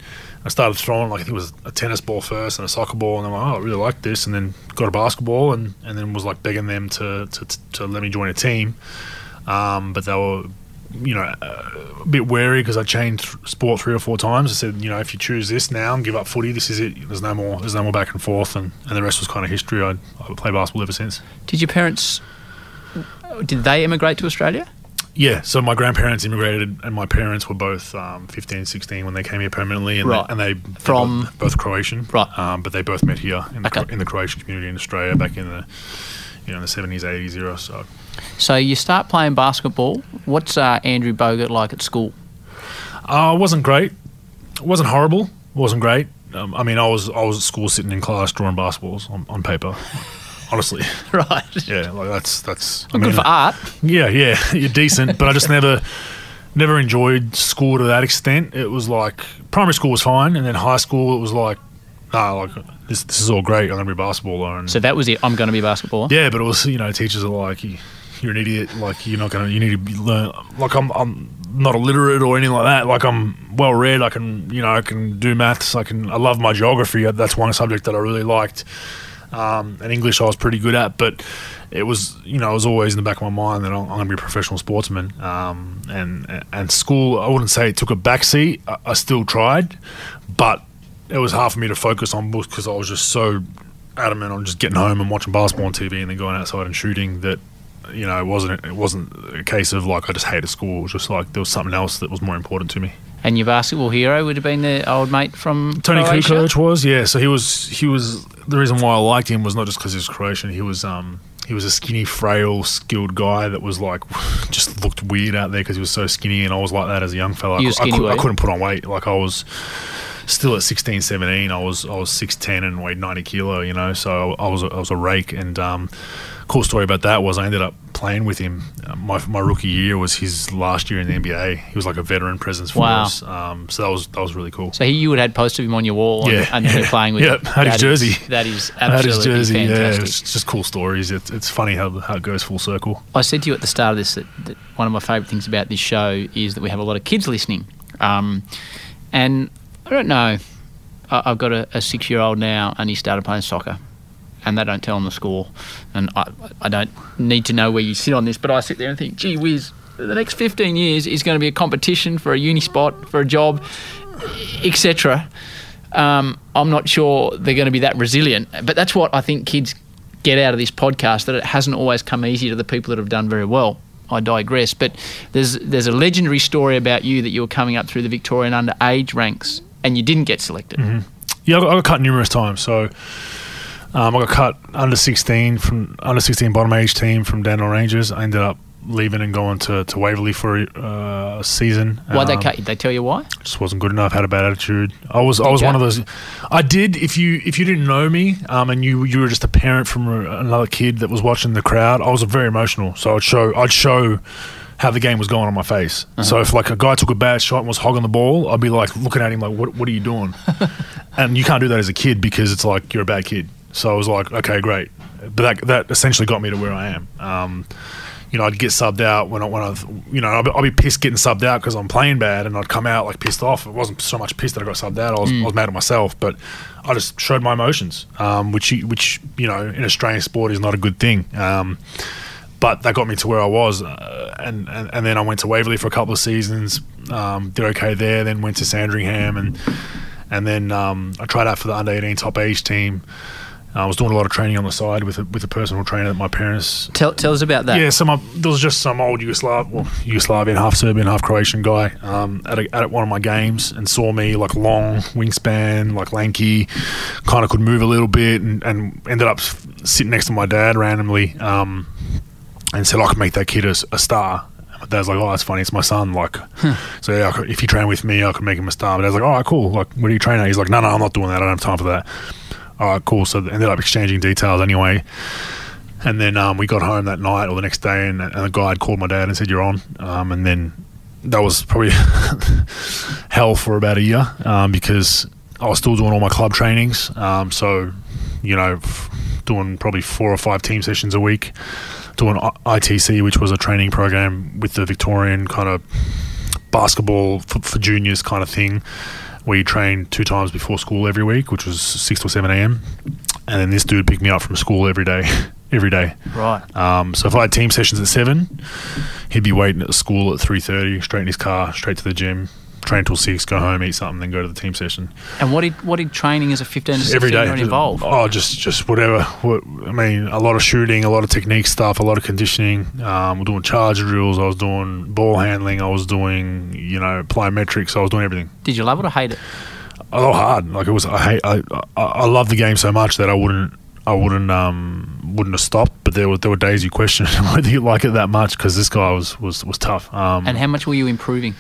I started throwing like I think it was a tennis ball first and a soccer ball, and I'm like, oh, I really like this, and then got a basketball, and, and then was like begging them to, to, to let me join a team, um, but they were you know, uh, a bit wary because I changed sport three or four times. I said, you know, if you choose this now and give up footy, this is it. There's no more. There's no more back and forth, and, and the rest was kind of history. I I played basketball ever since. Did your parents? Did they immigrate to Australia? Yeah, so my grandparents immigrated, and my parents were both um, 15, 16 when they came here permanently, and Right. they, and they From- both, both Croatian, Right. Um, but they both met here in the, Okay. In the Croatian community in Australia back in the you know in the seventies, eighties era. So So you start playing basketball. What's uh, Andrew Bogut like at school? Uh, it wasn't great. It wasn't horrible. It wasn't great. Um, I mean, I was I was at school sitting in class drawing basketballs on, on paper. Honestly, (laughs) right. yeah, like that's that's. I Good mean, for art. Yeah, yeah, (laughs) you're decent, but I just never never enjoyed school to that extent. It was like primary school was fine, and then high school it was like no, like this, this is all great. I'm going to be a basketballer. And So that was it. I'm going to be a basketballer. yeah, but it was you know teachers are like you, you're an idiot. Like you're not to. You need to be learn. Like I'm I'm not illiterate or anything like that. Like I'm well read. I can you know I can do maths. I can. I love my geography. That's one subject that I really liked. Um, and English I was pretty good at, but it was you know it was always in the back of my mind that I'm, I'm going to be a professional sportsman. Um, and and school I wouldn't say it took a backseat. I, I still tried, but it was hard for me to focus on books because I was just so adamant on just getting home and watching basketball on TV and then going outside and shooting that you know it wasn't it wasn't a case of like I just hated school. It was just like there was something else that was more important to me. And your basketball hero would have been the old mate from Toni Croatia? Kukoc was yeah. So he was he was the reason why I liked him was not just because he was Croatian. He was um he was a skinny, frail, skilled guy that was like (laughs) just looked weird out there because he was so skinny, and I was like that as a young fella. You I, I, couldn't put on weight. Like I was still at 16, 17. I was I was six ten and weighed ninety kilo. You know, so I was a, I was a rake. And um, cool story about that was I ended up playing with him. Uh, my my rookie year was his last year in the NBA. He was like a veteran presence for Wow. us. Um, so that was that was really cool. So he, you would have had poster of him on your wall and, Yeah, and then yeah. you're playing with (laughs) Yep, him. had his That is- jersey. that is I (laughs) had his absolutely jersey. Yeah, it's just cool stories. It's it's funny how how it goes full circle. I said to you at the start of this that, that one of my favourite things about this show is that we have a lot of kids listening. Um, and I don't know, I, I've got a, a six year old now and he started playing soccer. And they don't tell them the score. And I, I don't need to know where you sit on this, but I sit there and think, gee whiz, the next 15 years is going to be a competition for a uni spot, for a job, etc. Um, I'm not sure they're going to be that resilient. But that's what I think kids get out of this podcast that it hasn't always come easy to the people that have done very well. I digress, but there's there's a legendary story about you that you were coming up through the Victorian underage ranks and you didn't get selected. Yeah, I got, I got cut numerous times. So um, I got cut under 16 from under 16 bottom age team from Dandenong Rangers. I ended up leaving and going to, to Waverley for uh, a season. They Um, cut you? They tell you why? Just wasn't good enough. Had a bad attitude. I was I was one of those. I did. If you if you didn't know me, um, and you you were just a parent from a, another kid that was watching the crowd, I was very emotional. So I'd show I'd show how the game was going on my face. Uh-huh. So if like a guy took a bad shot and was hogging the ball, I'd be like looking at him like, what what are you doing? (laughs) and you can't do that as a kid because it's like you're a bad kid. So I was like, okay, great. But that that essentially got me to where I am. Um, you know, I'd get subbed out when I when I you know I'd be, I'd be pissed getting subbed out because I'm playing bad, and I'd come out like pissed off. It wasn't so much pissed that I got subbed out. I was, I was mad at myself, but I just showed my emotions, um, which you- which you know in Australian sport is not a good thing. Um, but that got me to where I was, uh, and, and and then I went to Waverley for a couple of seasons. Um, did okay there. Then went to Sandringham, and and then um, I tried out for the under eighteen top age team. I was doing a lot of training on the side with a, with a personal trainer that my parents Tell, tell us about that. yeah, some there was just some old Yugoslav, well, Yugoslavian, half Serbian, half Croatian guy um, at, a, at one of my games and saw me like long wingspan, like lanky, kind of could move a little bit, and, and ended up sitting next to my dad randomly, um, and said I could make that kid a star. My dad's like, oh, that's funny. It's my son. Like, so yeah, could, if you train with me, I could make him a star. But I was like, all right, cool. Like, where do you train at? He's like, no, no, I'm not doing that. I don't have time for that. All right, cool. So they ended up exchanging details anyway. And then um, we got home that night or the next day, and, and the guy had called my dad and said, "You're on." Um, and then that was probably (laughs) hell for about a year um, because I was still doing all my club trainings. Um, so, you know, doing probably four or five team sessions a week, doing ITC, which was a training program with the Victorian kind of basketball for, for juniors kind of thing. We trained two times before school every week, which was six or seven a.m. And then this dude picked me up from school every day, (laughs) every day. Right. Um, so if I had team sessions at seven, he'd be waiting at the school at three thirty, straight in his car, straight to the gym, train till six, go home, eat something, then go to the team session And what did what did training as a 15 to 16 every day. year old involve? Oh, just just whatever. What, I mean, a lot of shooting, a lot of technique stuff, a lot of conditioning. Um, we're doing charge drills. I was doing ball handling. I was doing you know plyometrics. I was doing everything. Did you love it or hate it? a lot hard. Like it was, I hate, I, I, I love the game so much that I wouldn't, I wouldn't, um, wouldn't have stopped. But there were there were days you question (laughs) whether you like it that much because this guy was was was tough. Um, And how much were you improving?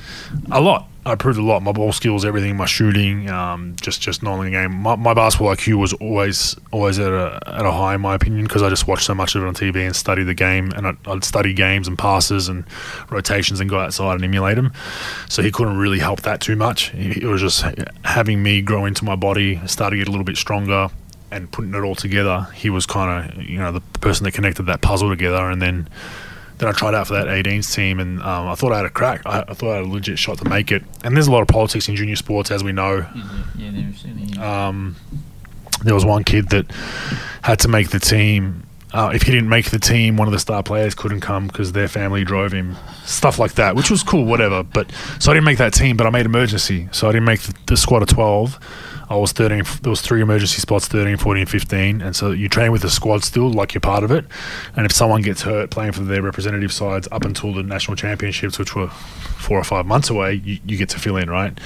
a lot. I improved a lot. My ball skills, everything, my shooting, um, just just knowing the game. My, my basketball IQ was always always at a at a high in my opinion because I just watched so much of it on TV and studied the game, and I'd, I'd study games and passes and rotations and go outside and emulate them. So he couldn't really help that too much. It was just having me grow into my body, start to get a little bit stronger, and putting it all together. He was kind of you know the person that connected that puzzle together, and then then I tried out for that 18s team, and um, I thought I had a crack. I, I, thought I had a legit shot to make it. And there's a lot of politics in junior sports, as we know. Yeah, there's Um, there was one kid that had to make the team. Uh, if he didn't make the team, one of the star players couldn't come because their family drove him. Stuff like that, which was cool, whatever. But so I didn't make that team, but I made emergency. So I didn't make the, the squad of 12. I was 13. There was three emergency spots, 13, 14, 15. And so you train with the squad still, like you're part of it. And if someone gets hurt playing for their representative sides up until the national championships, which were four or five months away, you, you get to fill in, right?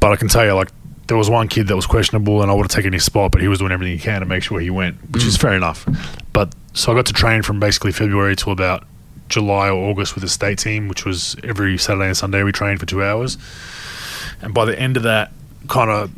But I can tell you, like, there was one kid that was questionable and I would have taken his spot, but he was doing everything he can to make sure he went, which is mm. fair enough. But so I got to train from basically February till about July or August with the state team, which was every Saturday and Sunday we trained for two hours. And by the end of that, kind of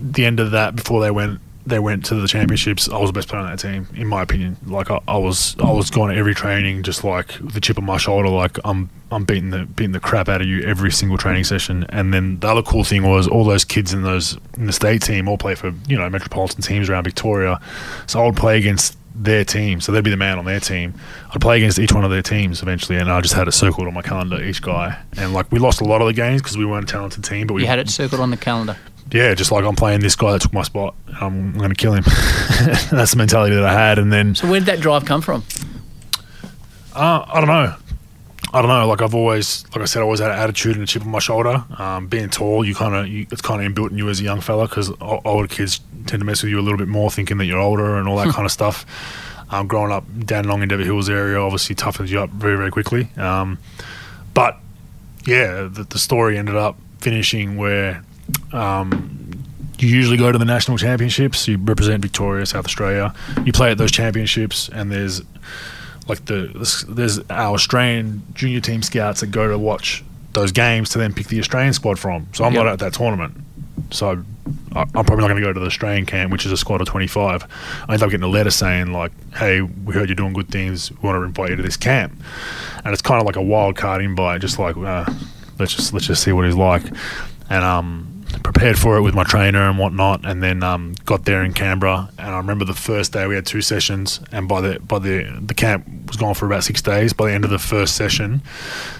the end of that, before they went they went to the championships, I was the best player on that team, in my opinion. Like I, I was, I was going to every training just like the chip on my shoulder, like I'm, I'm beating the beating the crap out of you every single training session. And then the other cool thing was all those kids in those in the state team all play for you know metropolitan teams around Victoria, so I would play against their team, so they'd be the man on their team. I'd play against each one of their teams eventually, and I just had it circled on my calendar, each guy. And like we lost a lot of the games because we weren't a talented team, but we You had it circled on the calendar. Yeah, just like I'm playing this guy that took my spot. I'm going to kill him. (laughs) That's the mentality that I had. And then So where did that drive come from? uh, I don't know. I don't know. Like I've always, like I said, I always had an attitude and a chip on my shoulder. Um, being tall, you kind of, it's kind of inbuilt in you as a young fella because older kids tend to mess with you a little bit more, thinking that you're older and all that (laughs) kind of stuff. Um, growing up Dandenong Endeavour Hills area, obviously toughens you up very, very quickly. Um, but yeah, the, the story ended up finishing where um, you usually go to the national championships. You represent Victoria, South Australia. You play at those championships, and there's like the there's our Australian junior team scouts that go to watch those games to then pick the Australian squad from. So I'm Yep. not at that tournament. So I- I'm probably not going to go to the Australian camp, which is a squad of 25. I end up getting a letter saying like, "Hey, we heard you're doing good things. We want to invite you to this camp." And it's kind of like a wild card invite, just like uh, let's just let's just see what he's like. And um, prepared for it with my trainer and whatnot, and then um, got there in Canberra. And I remember the first day we had two sessions, and by the by the the camp was gone for about six days. By the end of the first session,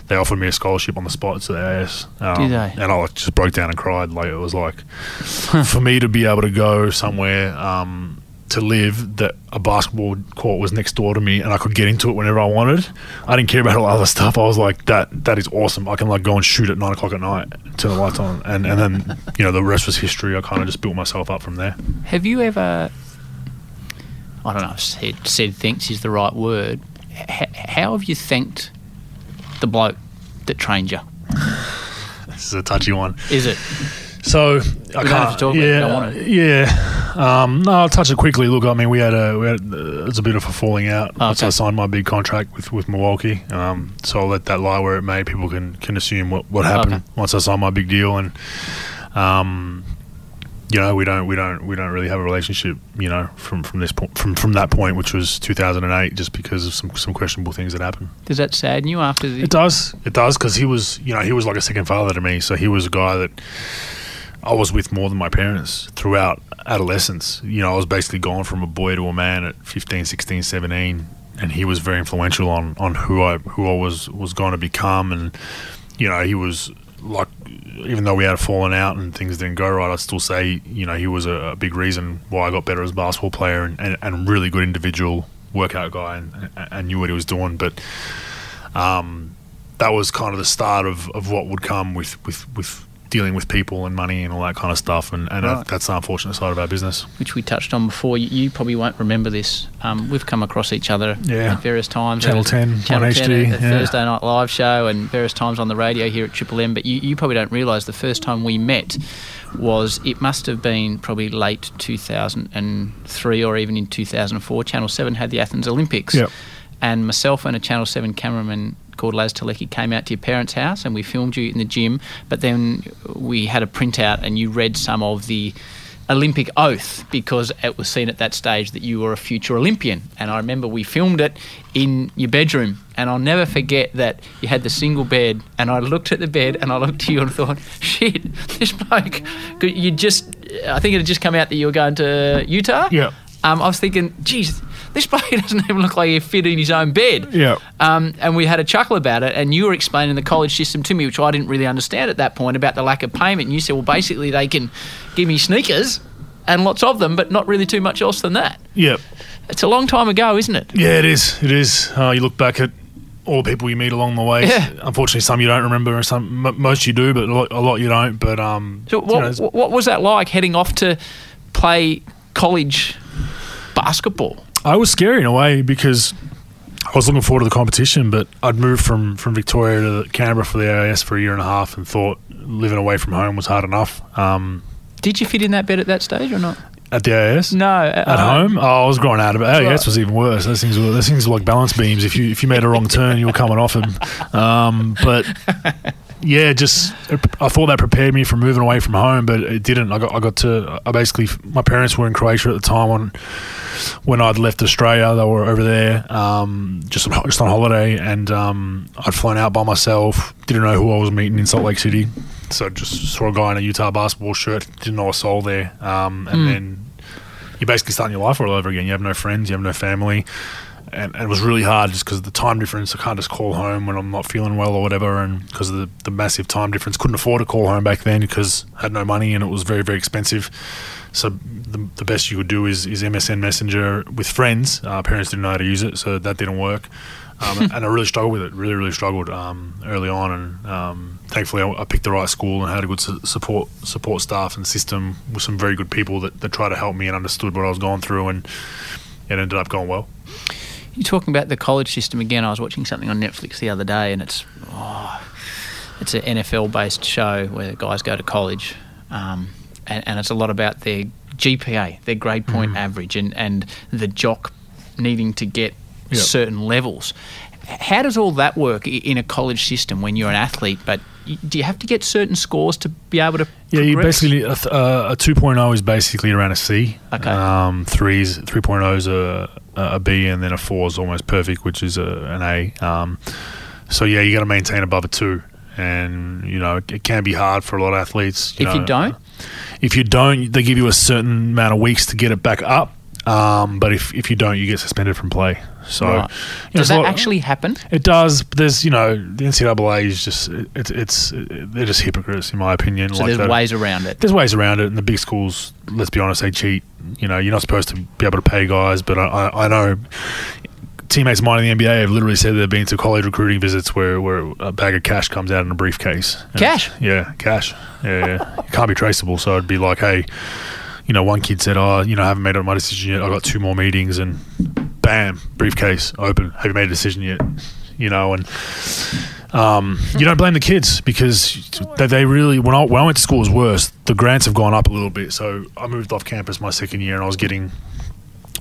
they offered me a scholarship on the spot to the AIS. Um, Did they? And I like, just broke down and cried. Like it was like (laughs) for me to be able to go somewhere um, to live that a basketball court was next door to me and I could get into it whenever I wanted. I didn't care about all the other stuff. I was like, that that is awesome. I can like go and shoot at nine o'clock at night, turn the lights on, and and then you know the rest was history. I kind of just built myself up from there. Have you ever? I don't know. if Said said thanks is the right word. H- how have you thanked the bloke that trained you? This is a touchy one. Is it? So I don't have can't. to talk about it, yeah, don't want it. yeah. Um, no, I'll touch it quickly. Look, I mean, we had a we had uh, it's a bit of a falling out once Okay. I signed my big contract with with Milwaukee. Um, so I'll let that lie where it may. People can can assume what what happened Okay. once I signed my big deal, and um, you know, we don't we don't we don't really have a relationship. You know, from from this point from from that point, which was 2008, just because of some some questionable things that happened. Does that sadden you after the? It does. It does because he was, you know, he was like a second father to me. So he was a guy that I was with more than my parents throughout adolescence. You know, I was basically gone from a boy to a man at 15, 16, 17, and he was very influential on on who I who I was was going to become. And you know, he was like, even though we had fallen out and things didn't go right, I'd still say, you know, he was a, a big reason why I got better as a basketball player and, and, and really good individual workout guy and, and knew what he was doing. But um, that was kind of the start of, of what would come with, with, with dealing with people and money and all that kind of stuff. And, and Right. that's the unfortunate side of our business. which we touched on before. You, you probably won't remember this. Um, we've come across each other Yeah. at various times. Channel At 10 Channel on 10 HD, at the yeah. Thursday Night Live show, and various times on the radio here at Triple M. But you, you probably don't realise the first time we met was it must have been probably late 2003 or even in 2004. Channel 7 had the Athens Olympics. Yep. and myself and a Channel 7 cameraman called Laz Talecki came out to your parents' house and we filmed you in the gym, but then we had a printout and you read some of the Olympic oath because it was seen at that stage that you were a future Olympian. And I remember we filmed it in your bedroom, and I'll never forget that you had the single bed, and I looked at the bed and I looked to you and thought, shit, this bloke, you just, I think it had just come out that you were going to Utah. Yeah. Um, I was thinking, geez, this bloke (laughs) doesn't even look like he fit in his own bed. Yeah. Um, and we had a chuckle about it, and you were explaining the college system to me, which I didn't really understand at that point about the lack of payment. And you said, well, basically, they can give me sneakers and lots of them, but not really too much else than that. Yeah. It's a long time ago, isn't it? Yeah, it is. It is. Uh, you look back at all the people you meet along the way. Yeah. Unfortunately, some you don't remember, and some m- most you do, but a lot, a lot you don't. But um, So, you know, what was that like heading off to play college basketball? I was scary in a way because I was looking forward to the competition, but I'd moved from, from Victoria to Canberra for the AIS for a year and a half and thought living away from home was hard enough. Um, Did you fit in that bed at that stage or not? at the AIS? No, at, At home? Oh, I was growing out of it. AIS Right. was even worse. Those things were those things were like balance beams. If you if you made a wrong turn, you were coming off them. Um, but yeah, just I thought that prepared me for moving away from home, but it didn't. I got I got to I basically my parents were in Croatia at the time when when I'd left Australia. They were over there um, just on, just on holiday, and um, I'd flown out by myself. Didn't know who I was meeting in Salt Lake City, so just saw a guy in a Utah basketball shirt. Didn't know a soul there, um, and then you're basically starting your life all over again. You have no friends, you have no family, and, and it was really hard just because of the time difference. I can't just call home when I'm not feeling well or whatever, and because of the, the massive time difference, couldn't afford to call home back then because I had no money and it was very very expensive. So the, the best you could do is, is MSN Messenger with friends. Uh, parents didn't know how to use it, so that didn't work. Um, (laughs) and I really struggled with it. Really, really struggled um, early on, and um, thankfully I, I picked the right school and had a good su- support support staff and system with some very good people that, that tried to help me and understood what I was going through, and it ended up going well. You're talking about the college system again. I was watching something on Netflix the other day, and it's oh, it's an NFL based show where the guys go to college, um, and, and it's a lot about their GPA, their grade point average, and, and the jock needing to get Yep. certain levels. How does all that work in a college system when you're an athlete? But do you have to get certain scores to be able to? Yeah, you basically uh, a 2.0 is basically around a C. Okay. Um, threes 3.0 is a, a B, and then a four is almost perfect, which is a, an A. Um, so yeah, you got to maintain above a two, and you know it, can be hard for a lot of athletes. If you don't, if you don't, they give you a certain amount of weeks to get it back up. Um, but if, if you don't, you get suspended from play. So, Right. you know, does that lot- actually happen? It does. There's, you know, the NCAA is just it, it's it's they're just hypocrites in my opinion. So like there's that. ways around it. There's ways around it, and the big schools, let's be honest, they cheat. You know, you're not supposed to be able to pay guys, but I, I, I know teammates of mine in the NBA have literally said they've been to college recruiting visits where, where a bag of cash comes out in a briefcase. Cash? Yeah, cash. Yeah, yeah. it can't be traceable. So it'd be like, hey, you know, one kid said, oh, you know, I haven't made up my decision yet. I've got two more meetings, and bam, briefcase open. Have you made a decision yet? You know, and um, you don't blame the kids because they, they really when I when I went to school it was worse. The grants have gone up a little bit, so I moved off campus my second year, and I was getting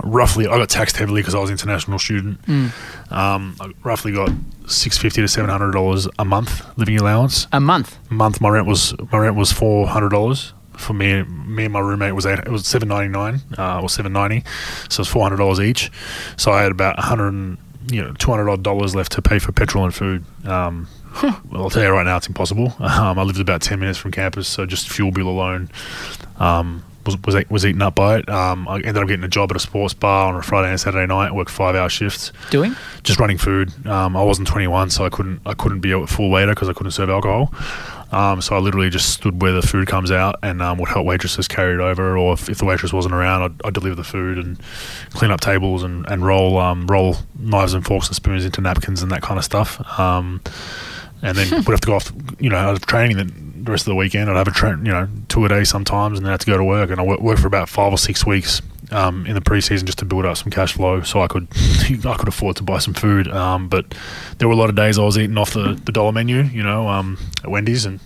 roughly. I got taxed heavily because I was an international student. Um, I roughly got six fifty to seven hundred dollars a month living allowance. A month. A month, my rent was my rent was four hundred dollars. For me, me and my roommate was eight, it was seven ninety nine uh, or seven ninety, so it's four hundred dollars each. So I had about hundred you know two hundred odd dollars left to pay for petrol and food. Um, well, I'll tell you right now, it's impossible. Um, I lived about ten minutes from campus, so just fuel bill alone um, was was was eaten up by it. Um, I ended up getting a job at a sports bar on a Friday and Saturday night. Worked five hour shifts Doing? just running food. Um, I wasn't 21, so I couldn't I couldn't be a full waiter because I couldn't serve alcohol. Um, so I literally just stood where the food comes out and um, would help waitresses carry it over, or if, if the waitress wasn't around, I'd, I'd deliver the food and clean up tables and, and roll um, roll knives and forks and spoons into napkins and that kind of stuff. Um, and then (laughs) would have to go off, you know, out of training the, the rest of the weekend. I'd have a tra- you know two a day sometimes, and then have to go to work. And I work, work for about five or six weeks um, in the preseason just to build up some cash flow, so I could (laughs) I could afford to buy some food. Um, but there were a lot of days I was eating off the, the dollar menu, you know, um, at Wendy's, and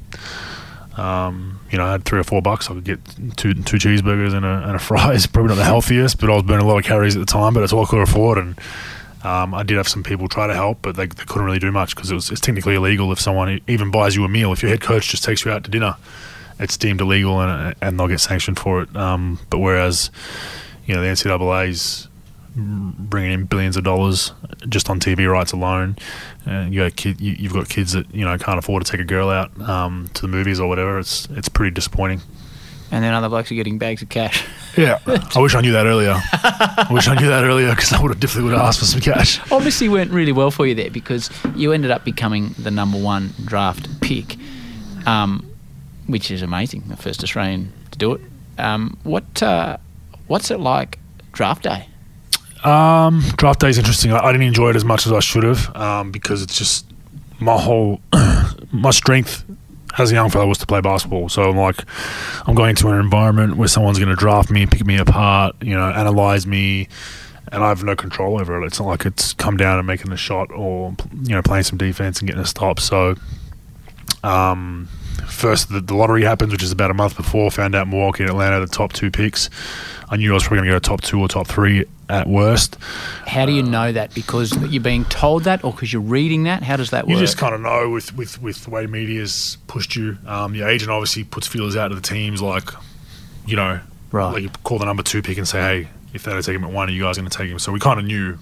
um, you know, I had three or four bucks. I could get two two cheeseburgers and a, and a (laughs) fries. Probably not the healthiest, but I was burning a lot of calories at the time. But it's all I could afford, and Um, I did have some people try to help, but they, they couldn't really do much because it was it's technically illegal if someone even buys you a meal. If your head coach just takes you out to dinner, it's deemed illegal and and they'll get sanctioned for it. Um, but whereas you know the NCAA's bringing in billions of dollars just on TV rights alone. Uh, you got kid, you, you've got kids that you know can't afford to take a girl out um, to the movies or whatever. It's it's pretty disappointing. And then other blokes are getting bags of cash. Yeah, I wish I knew that earlier. I wish I knew that earlier because I would have definitely would have asked for some cash. Obviously, went really well for you there because you ended up becoming the number one draft pick, um, which is amazing. The first Australian to do it. Um, what uh, what's it like draft day? Um, draft day is interesting. I, I didn't enjoy it as much as I should have um, because it's just my whole (clears throat) my strength as a young fellow was to play basketball. So I'm like, I'm going into an environment where someone's going to draft me, pick me apart, you know, analyze me, and I have no control over it. It's not like it's come down and making a shot or you know playing some defense and getting a stop. So, um, first the, the lottery happens, which is about a month before. Found out Milwaukee and Atlanta the top two picks. I knew I was probably going to go top two or top three at worst. How do you know that? Because you're being told that, or because you're reading that? How does that work? You just kind of know with, with, with the way media's pushed you. Um, your agent obviously puts feelers out to the teams, like you know, Right. Like you call the number two pick and say, hey, if they don't take him at one, are you guys going to take him? So we kind of knew,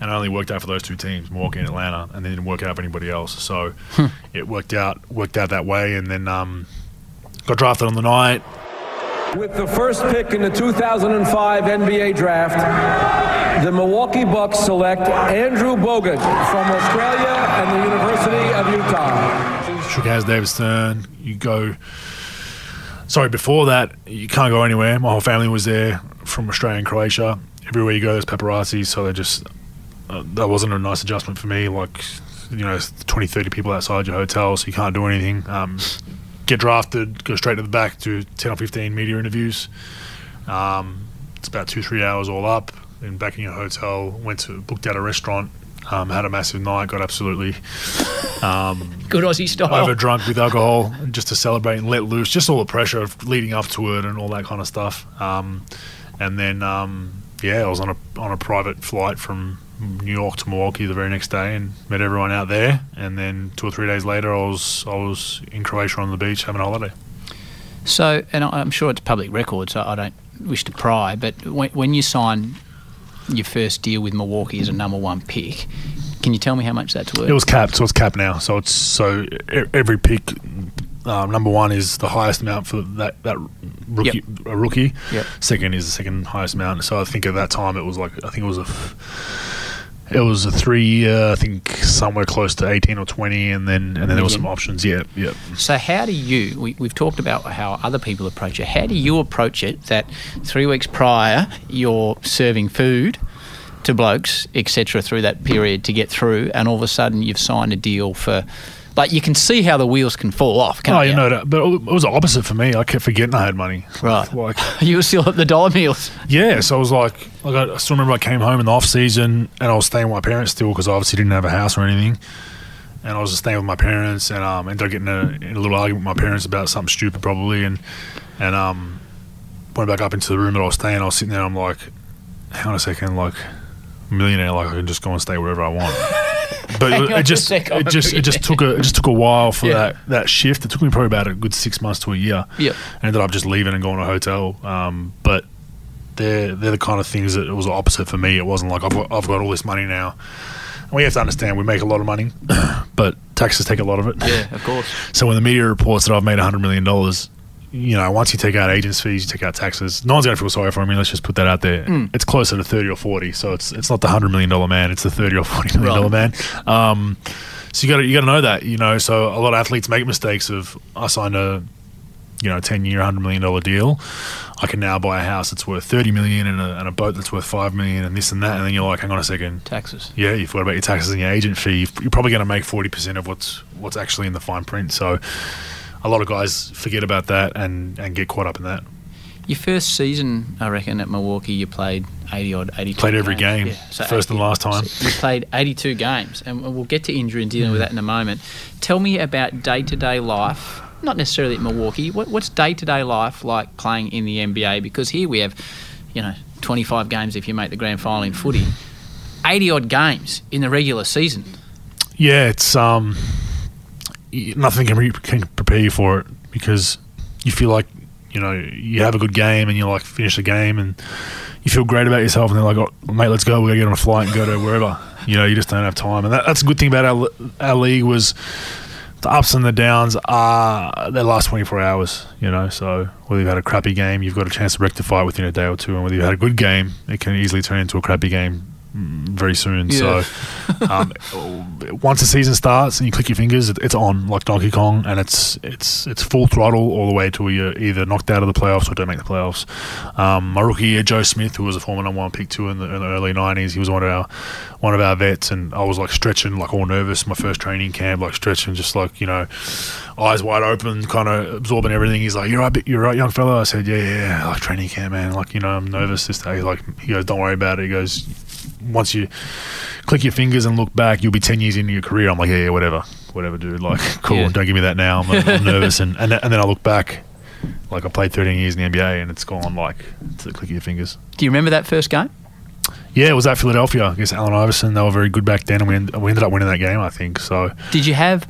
and it only worked out for those two teams, Milwaukee and Atlanta, and then didn't work out for anybody else. So it worked out worked out that way, and then um, got drafted on the night. With the first pick in the 2005 NBA draft, the Milwaukee Bucks select Andrew Bogut from Australia and the University of Utah. shook hands with David Stern. You go. Sorry, before that, you can't go anywhere. My whole family was there from Australia and Croatia. Everywhere you go, there's paparazzi. So they just. Uh, that wasn't a nice adjustment for me. Like, you know, 20, 30 people outside your hotel, so you can't do anything. Um, get drafted, go straight to the back, do 10 or 15 media interviews. Um, it's about two, three hours all up. Then back in your hotel, went to, booked out a restaurant, um, had a massive night, got absolutely. Um, (laughs) Good Aussie style. over drunk with alcohol just to celebrate and let loose, just all the pressure of leading up to it and all that kind of stuff. Um, and then, um, yeah, I was on a on a private flight from New York to Milwaukee the very next day and met everyone out there. And then two or three days later, I was I was in Croatia on the beach having a holiday. So, and I'm sure it's public record, so I don't wish to pry, but when, when you sign your first deal with Milwaukee as a number one pick, can you tell me how much that's worth? It was capped, so it's capped now. So it's so every pick. Um, number one is the highest amount for that that rookie. A rookie. Yep. Second is the second highest amount. So I think at that time it was like I think it was a. It was a three year, I think somewhere close to eighteen or twenty, and then and then there were some options. Yeah, yeah. So, how do you? We, we've talked about how other people approach it. How do you approach it? That three weeks prior, you're serving food to blokes, etc., through that period to get through, and all of a sudden you've signed a deal for. Like you can see how the wheels can fall off. Can't Oh, you you know that, but it was the opposite for me. I kept forgetting I had money. Right. (laughs) Like, (laughs) you were still at the dollar meals. Yeah, so I was like, like I I still remember I came home in the off season and I was staying with my parents still because I obviously didn't have a house or anything. And I was just staying with my parents and um, ended up getting a, in a little argument with my parents about something stupid probably and and um, went back up into the room that I was staying. I was sitting there. I'm like, hang on a second, like millionaire, like I can just go and stay wherever I want. (laughs) But it, it just it just it just took a it just took a while for Yeah. that that shift. It took me probably about a good six months to a year. Yep. I ended up just leaving and going to a hotel. Um, but they're they're the kind of things that it was the opposite for me. It wasn't like I've got, I've got all this money now. And we have to understand we make a lot of money, (clears throat) but taxes take a lot of it. Yeah, of course. (laughs) So when the media reports that I've made hundred million dollars, you know, once you take out agents' fees, you take out taxes. No one's going to feel sorry for me. Let's just put that out there. Mm. It's closer to thirty or forty. So it's it's not the hundred million dollar man. It's the thirty or forty million dollar man. Um, so you got to you got to know that. You know, so a lot of athletes make mistakes of I signed a you know ten year, hundred million dollar deal. I can now buy a house that's worth thirty million and a, and a boat that's worth five million and this and that. And then you're like, hang on a second, Taxes. yeah, you forgot about your taxes and your agent fee. You're probably going to make forty percent of what's what's actually in the fine print. So, a lot of guys forget about that and and get caught up in that. Your first season, I reckon, at Milwaukee, you played 80 odd, 82 Played every games. game, Yeah, so first and last time. You played 82 games, and we'll get to injury and dealing with that in a moment. Tell me about day to day life, not necessarily at Milwaukee. What, what's day to day life like playing in the NBA? Because here we have, you know, 25 games if you make the grand final in footy. eighty odd games in the regular season. Yeah, it's um, nothing can, re- can prepare you for it because you feel like you know you have a good game and you like finish the game and you feel great about yourself and they're like, oh, mate, let's go. We're gonna get on a flight and go to wherever. You know, you just don't have time, and that, that's a good thing about our our league was the ups and the downs are they last 24 hours you know so whether you've had a crappy game you've got a chance to rectify it within a day or two and whether you've had a good game it can easily turn into a crappy game very soon. Yeah. so (laughs) um, once the season starts and you click your fingers it, it's on like Donkey Kong and it's it's it's full throttle all the way till you're either knocked out of the playoffs or don't make the playoffs. Um, my rookie year Joe Smith who was a former number one pick two in the, in the early 90s he was one of our one of our vets and I was like stretching like all nervous my first training camp like stretching just like you know eyes wide open kind of absorbing everything. He's like you're right you're right young fella. I said yeah yeah, yeah like training camp man like you know I'm nervous this day. He's like he goes don't worry about it. He goes once you click your fingers and look back you'll be 10 years into your career I'm like yeah, yeah whatever whatever dude like (laughs) cool Yeah. don't give me that now I'm, I'm nervous and, and, then- and then I look back like I played 13 years in the NBA and it's gone like to the click of your fingers Do you remember that first game? yeah, it was at Philadelphia I guess Allen Iverson. They were very good back then, and we, end, we ended up winning that game, I think. So, Did you have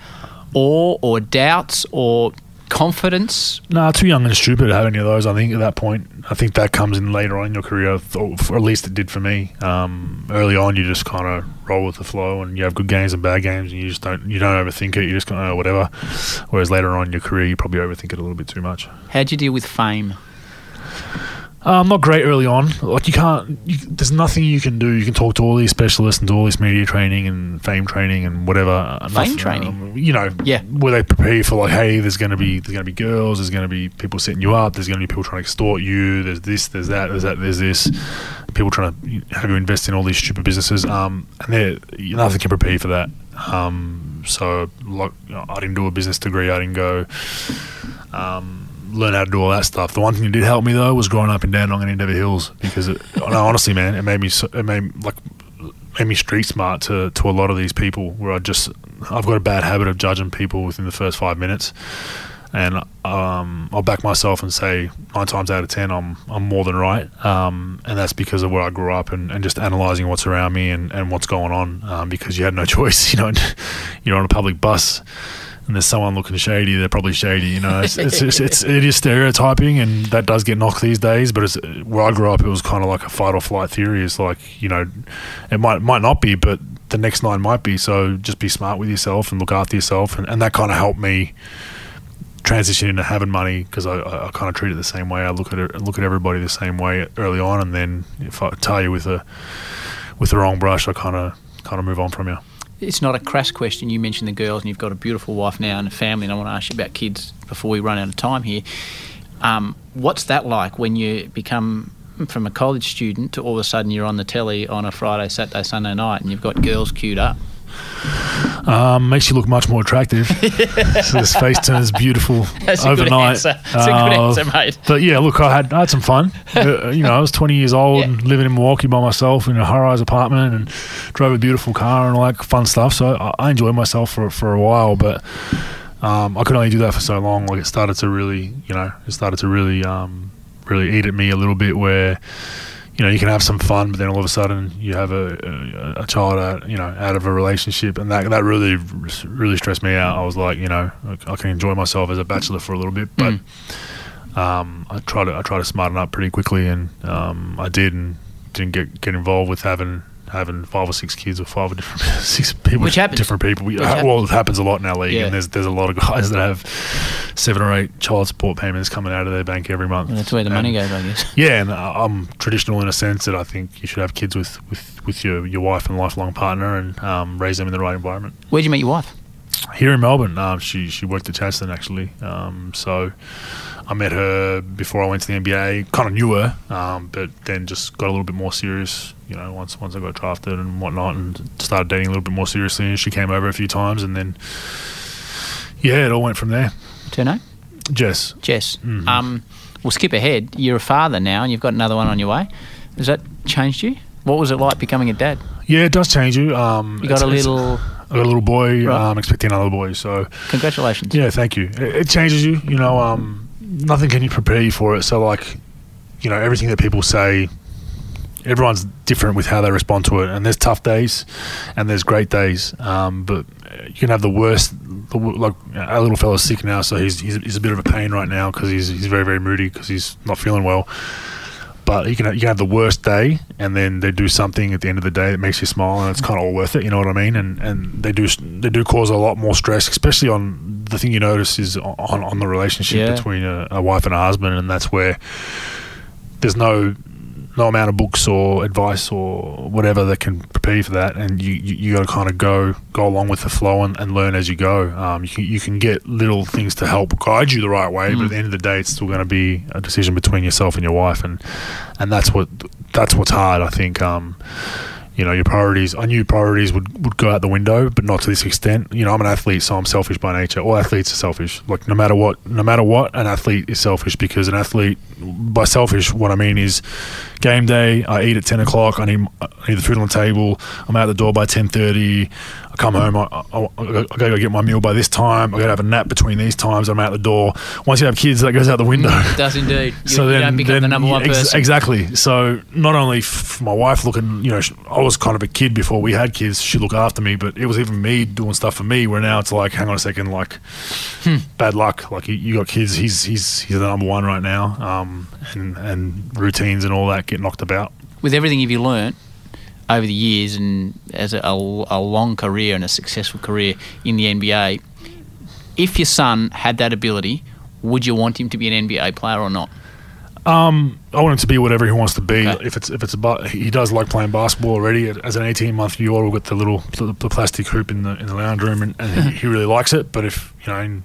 awe or doubts or confidence? no, too young and stupid to have any of those. I think at that point, I think that comes in later on in your career, or at least it did for me. Um, early on, you just kind of roll with the flow, and you have good games and bad games, and you just don't you don't overthink it. You just go oh, whatever. Whereas later on in your career, you probably overthink it a little bit too much. How'd you deal with fame? Um, not great early on. Like you can't. You, there's nothing you can do. You can talk to all these specialists and do all this media training and fame training and whatever. Fame nothing, training? um, you know. Yeah. Where they prepare you for like, hey, there's gonna be there's gonna be girls. There's gonna be people setting you up. There's gonna be people trying to extort you. There's this. There's that. There's that. There's this. People trying to have you invest in all these stupid businesses. Um, and there nothing can prepare you for that. Um, so like, I didn't do a business degree. I didn't go. Um, learn how to do all that stuff. The one thing that did help me though was growing up in Dandenong and Endeavour Hills because it, no, honestly, man, it made me it made like made me street smart to to a lot of these people. Where I just I've got a bad habit of judging people within the first five minutes, and um, I'll back myself and say nine times out of ten I'm I'm more than right, um, and that's because of where I grew up and, and just analysing what's around me and, and what's going on um, because you had no (laughs) choice. You know, you're on a public bus and there's someone looking shady, they're probably shady. You know, it's it's, it's, it's it is stereotyping, and that does get knocked these days. But where I grew up, it was kind of like a fight or flight theory. It's like you know, it might might not be, but the next nine might be. So just be smart with yourself and look after yourself, and, and that kind of helped me transition into having money because I, I, I kind of treat it the same way. I look at it, look at everybody the same way early on, and then if I tell you with a with the wrong brush, I kind of kind of move on from you. It's not a crass question. You mentioned the girls, and you've got a beautiful wife now and a family. And I want to ask you about kids before we run out of time here. Um, what's that like when you become from a college student to all of a sudden you're on the telly on a Friday, Saturday, Sunday night, and you've got girls queued up? Um, makes you look much more attractive. (laughs) so this face turns beautiful (laughs) That's a good overnight. answer. That's a good Uh, answer, mate. But yeah, look, I had I had some fun. (laughs) Uh, you know, I was 20 years old Yeah. and living in Milwaukee by myself in a high-rise apartment and drove a beautiful car and all that fun stuff. So I, I enjoyed myself for for a while, but um, I could only do that for so long. Like it started to really, you know, it started to really, um, really eat at me a little bit. Where you know you can have some fun, but then all of a sudden you have a a, a child out, you know, out of a relationship, and that that really really stressed me out. I was like, you know, I, I can enjoy myself as a bachelor for a little bit, but. Um, I tried to I tried to smarten up pretty quickly, and um, I did, and didn't get get involved with having having five or six kids with five or different (laughs) six people, Which happens. different people. We- happens. well, it happens a lot in our league, Yeah. and there's there's a lot of guys that have seven or eight child support payments coming out of their bank every month. Well, that's where the money goes, I guess. (laughs) yeah, and I'm traditional in a sense that I think you should have kids with, with, with your, your wife and lifelong partner and um, raise them in the right environment. Where'd you meet your wife? Here in Melbourne, um, she she worked at Chadstone actually. Um, so I met her before I went to the NBA. Kind of knew her, um, but then just got a little bit more serious. You know, once once I got drafted and whatnot, and started dating a little bit more seriously. And she came over a few times, and then yeah, it all went from there. What's her name? Jess, Jess. Mm-hmm. Um, we'll skip ahead. You're a father now, and you've got another one on your way. Has that changed you? What was it like becoming a dad? yeah, it does change you. Um, You got a little. I got a little boy. Right. Um, expecting another boy. So Congratulations. Yeah, thank you. It, it changes you. You know, um, nothing can you prepare you for it. So, like, you know, everything that people say, everyone's different with how they respond to it, and there's tough days, and there's great days. Um, but you can have the worst. The, like our little fella's sick now, so he's he's, he's a bit of a pain right now because he's he's very very moody because he's not feeling well. But you can you can have the worst day, and then they do something at the end of the day that makes you smile, and it's kind of all worth it. You know what I mean? And and they do they do cause a lot more stress, especially on the thing you notice is on on the relationship Yeah. between a, a wife and a husband, and that's where there's no no amount of books or advice or whatever that can prepare you for that, and you you, you got to kind of go go along with the flow and, and learn as you go. Um, you can you can get little things to help guide you the right way, but at the end of the day, it's still going to be a decision between yourself and your wife, and and that's what that's what's hard. I think. Um, you know, your priorities. I knew priorities would, would go out the window, but not to this extent. You know, I'm an athlete, so I'm selfish by nature. All athletes are selfish. Like no matter what, no matter what, an athlete is selfish because an athlete, by selfish, what I mean is, game day. I eat at ten o'clock. I need I need the food on the table. I'm out the door by ten thirty. I come home. I, I, I, I got to go get my meal by this time. I got to have a nap between these times. I'm out the door. Once you have kids, that goes out the window. It does indeed. (laughs) You, you don't become the number one ex- person. exactly. So not only f- my wife looking, you know, sh- I was kind of a kid before we had kids. She looked after me, but it was even me doing stuff for me. Where now it's like, hang on a second, like bad luck. Like you, you got kids. He's he's he's the number one right now. Um, and and routines and all that get knocked about. With everything you've learnt over the years and as a, a, long career and a successful career in the NBA, if your son had that ability, would you want him to be an NBA player or not? Um, I want him to be whatever he wants to be. Okay. If it's if it's about he does like playing basketball already. As an eighteen month year old, we've got the little the, the plastic hoop in the in the lounge room, and, and he, he really likes it. But if you know,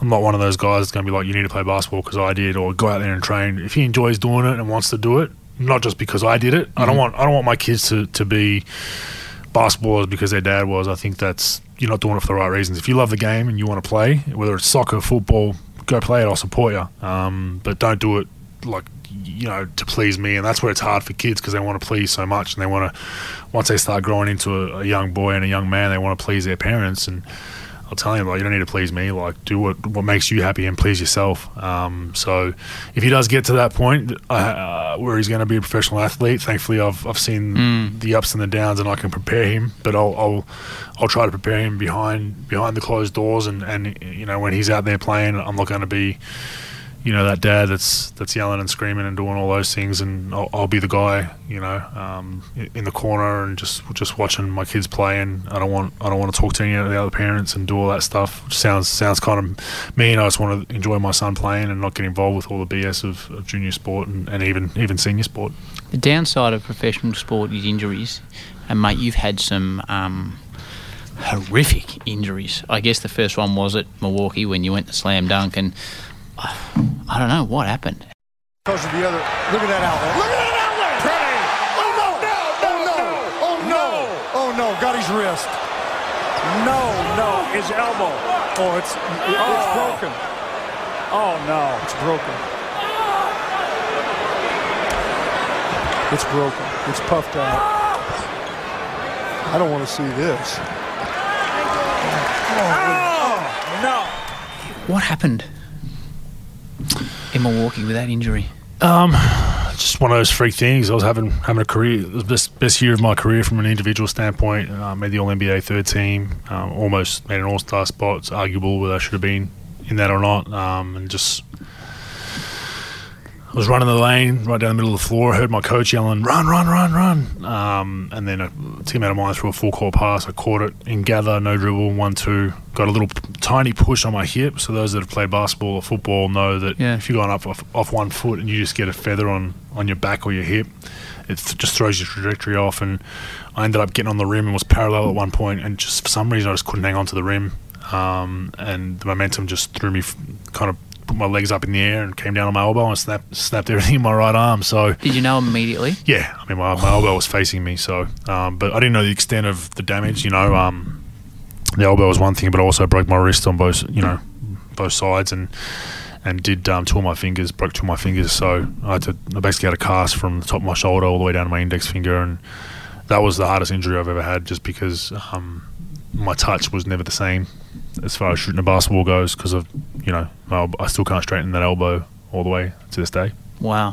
I'm not one of those guys that's going to be like you need to play basketball because I did, or go out there and train. If he enjoys doing it and wants to do it, not just because I did it. I don't want I don't want my kids to to be basketballers because their dad was. I think that's you're not doing it for the right reasons. If you love the game and you want to play, whether it's soccer, football, go play it. I'll support you. Um, but don't do it like you know to please me. And that's where it's hard for kids because they want to please so much, and they want to once they start growing into a, a young boy and a young man, they want to please their parents and. I'll tell him like you don't need to please me. Like do what what makes you happy and please yourself. Um, so if he does get to that point uh, where he's going to be a professional athlete, thankfully I've I've seen the ups and the downs and I can prepare him. But I'll I'll, I'll try to prepare him behind behind the closed doors and and you know when he's out there playing, I'm not going to be you know that dad that's that's yelling and screaming and doing all those things, and I'll, I'll be the guy, you know, um, in the corner and just just watching my kids play. And I don't want I don't want to talk to any of the other parents and do all that stuff. Which sounds sounds kind of mean. I just want to enjoy my son playing and not get involved with all the BS of, of junior sport and, and even even senior sport. The downside of professional sport is injuries, and mate, you've had some um, horrific injuries. I guess the first one was at Milwaukee when you went to slam dunk, and uh, I don't know what happened. Because of the other. Look at that outlet. Look at that outlet. Pretty. Oh no. Oh no. Oh no. Oh no. Got his wrist. No, no. His elbow. Oh, it's it- it's oh. broken. Oh no. It's broken. It's broken. It's puffed out. I don't want to see this. Oh, no. What happened in Milwaukee with that injury? Um, just one of those freak things. I was having having a career, the best best year of my career from an individual standpoint. Uh, made the All NBA third team, um, almost made an All Star spot. It's arguable whether I should have been in that or not. Um, and just I was running the lane right down the middle of the floor. I heard my coach yelling, "Run, run, run, run!" Um, and then a teammate of mine threw a full court pass. I caught it in gather, no dribble, one two. Got a little p- tiny push on my hip. So those that have played basketball or football know that Yeah. if you're going up off, off one foot and you just get a feather on on your back or your hip, it th- just throws your trajectory off. And I ended up getting on the rim and was parallel at one point, and just for some reason I just couldn't hang on to the rim. Um, and the momentum just threw me, f- kind of put my legs up in the air and came down on my elbow and snapped snapped everything in my right arm. So Did you know immediately? yeah, I mean my, my elbow was facing me, so um, but I didn't know the extent of the damage. You know, um, the elbow was one thing, but I also broke my wrist on both, you know, both sides, and and did um, two of my fingers, broke two of my fingers. So I had to, I basically had a cast from the top of my shoulder all the way down to my index finger, and that was the hardest injury I've ever had, just because um, my touch was never the same as far as shooting a basketball goes, because of you know my, I still can't straighten that elbow all the way to this day. Wow.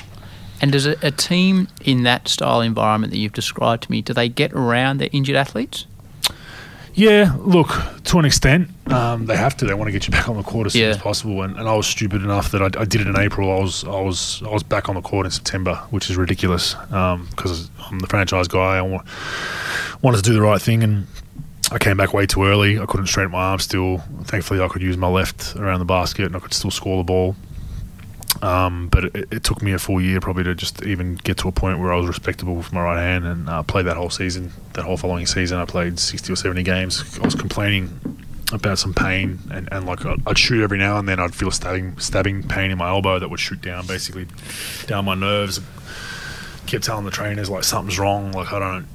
And does a, a team in that style environment that you've described to me, do they get around their injured athletes? Yeah, look, to an extent, um, they have to. They want to get you back on the court as soon as possible. And, and I was stupid enough that I, I did it in April. I was I was I was back on the court in September, which is ridiculous because I'm the franchise guy. I wa- wanted to do the right thing, and I came back way too early. I couldn't straighten my arm still. Thankfully, I could use my left around the basket, and I could still score the ball. Um, but it, it took me a full year probably to just even get to a point where I was respectable with my right hand and uh, played that whole season. That whole following season, I played 60 or 70 games. I was complaining about some pain and, and like I'd, I'd shoot every now and then. I'd feel stabbing stabbing pain in my elbow that would shoot down basically down my nerves. Kept telling the trainers like something's wrong. Like I don't.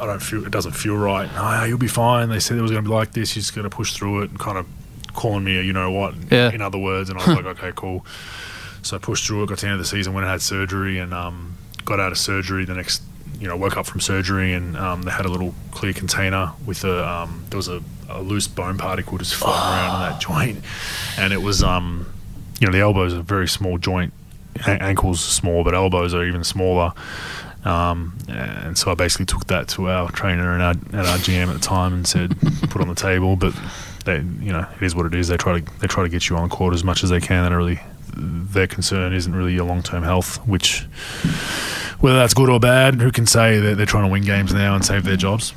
I don't feel it doesn't feel right. No, you'll be fine. They said it was going to be like this. You're just going to push through it and kind of calling me a you know what Yeah. in other words. And I was (laughs) like, okay, cool. So I pushed through it, got to the end of the season when I had surgery and um, got out of surgery the next, you know, woke up from surgery and um, they had a little clear container with a, um, there was a, a loose bone particle just floating around in that joint. And it was, um, you know, the elbows is a very small joint. Ankles small, but elbows are even smaller. Um, and so I basically took that to our trainer and our, and our GM at the time and said, (laughs) put on the table. But they, you know, it is what it is. They try to they try to get you on court as much as they can. Don't really their concern isn't really your long term health, which whether that's good or bad, who can say that they're trying to win games now and save their jobs?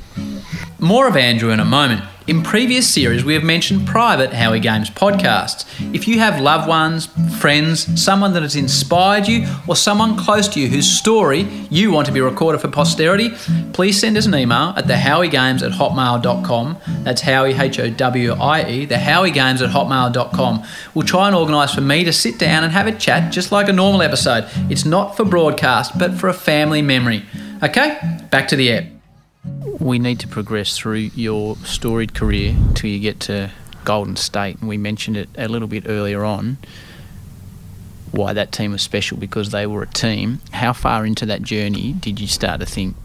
More of Andrew in a moment. In previous series, we have mentioned private Howie Games podcasts. If you have loved ones, friends, someone that has inspired you, or someone close to you whose story you want to be recorded for posterity, please send us an email at thehowiegames at hotmail.com. That's Howie, H O W I E, thehowiegames at hotmail.com. We'll try and organise for me to sit down and have a chat just like a normal episode. It's not for broadcast, but for a family memory. Okay, back to the app we need to progress through your storied career till you get to Golden State, and we mentioned it a little bit earlier on. Why that team was special because they were a team. How far into that journey did you start to think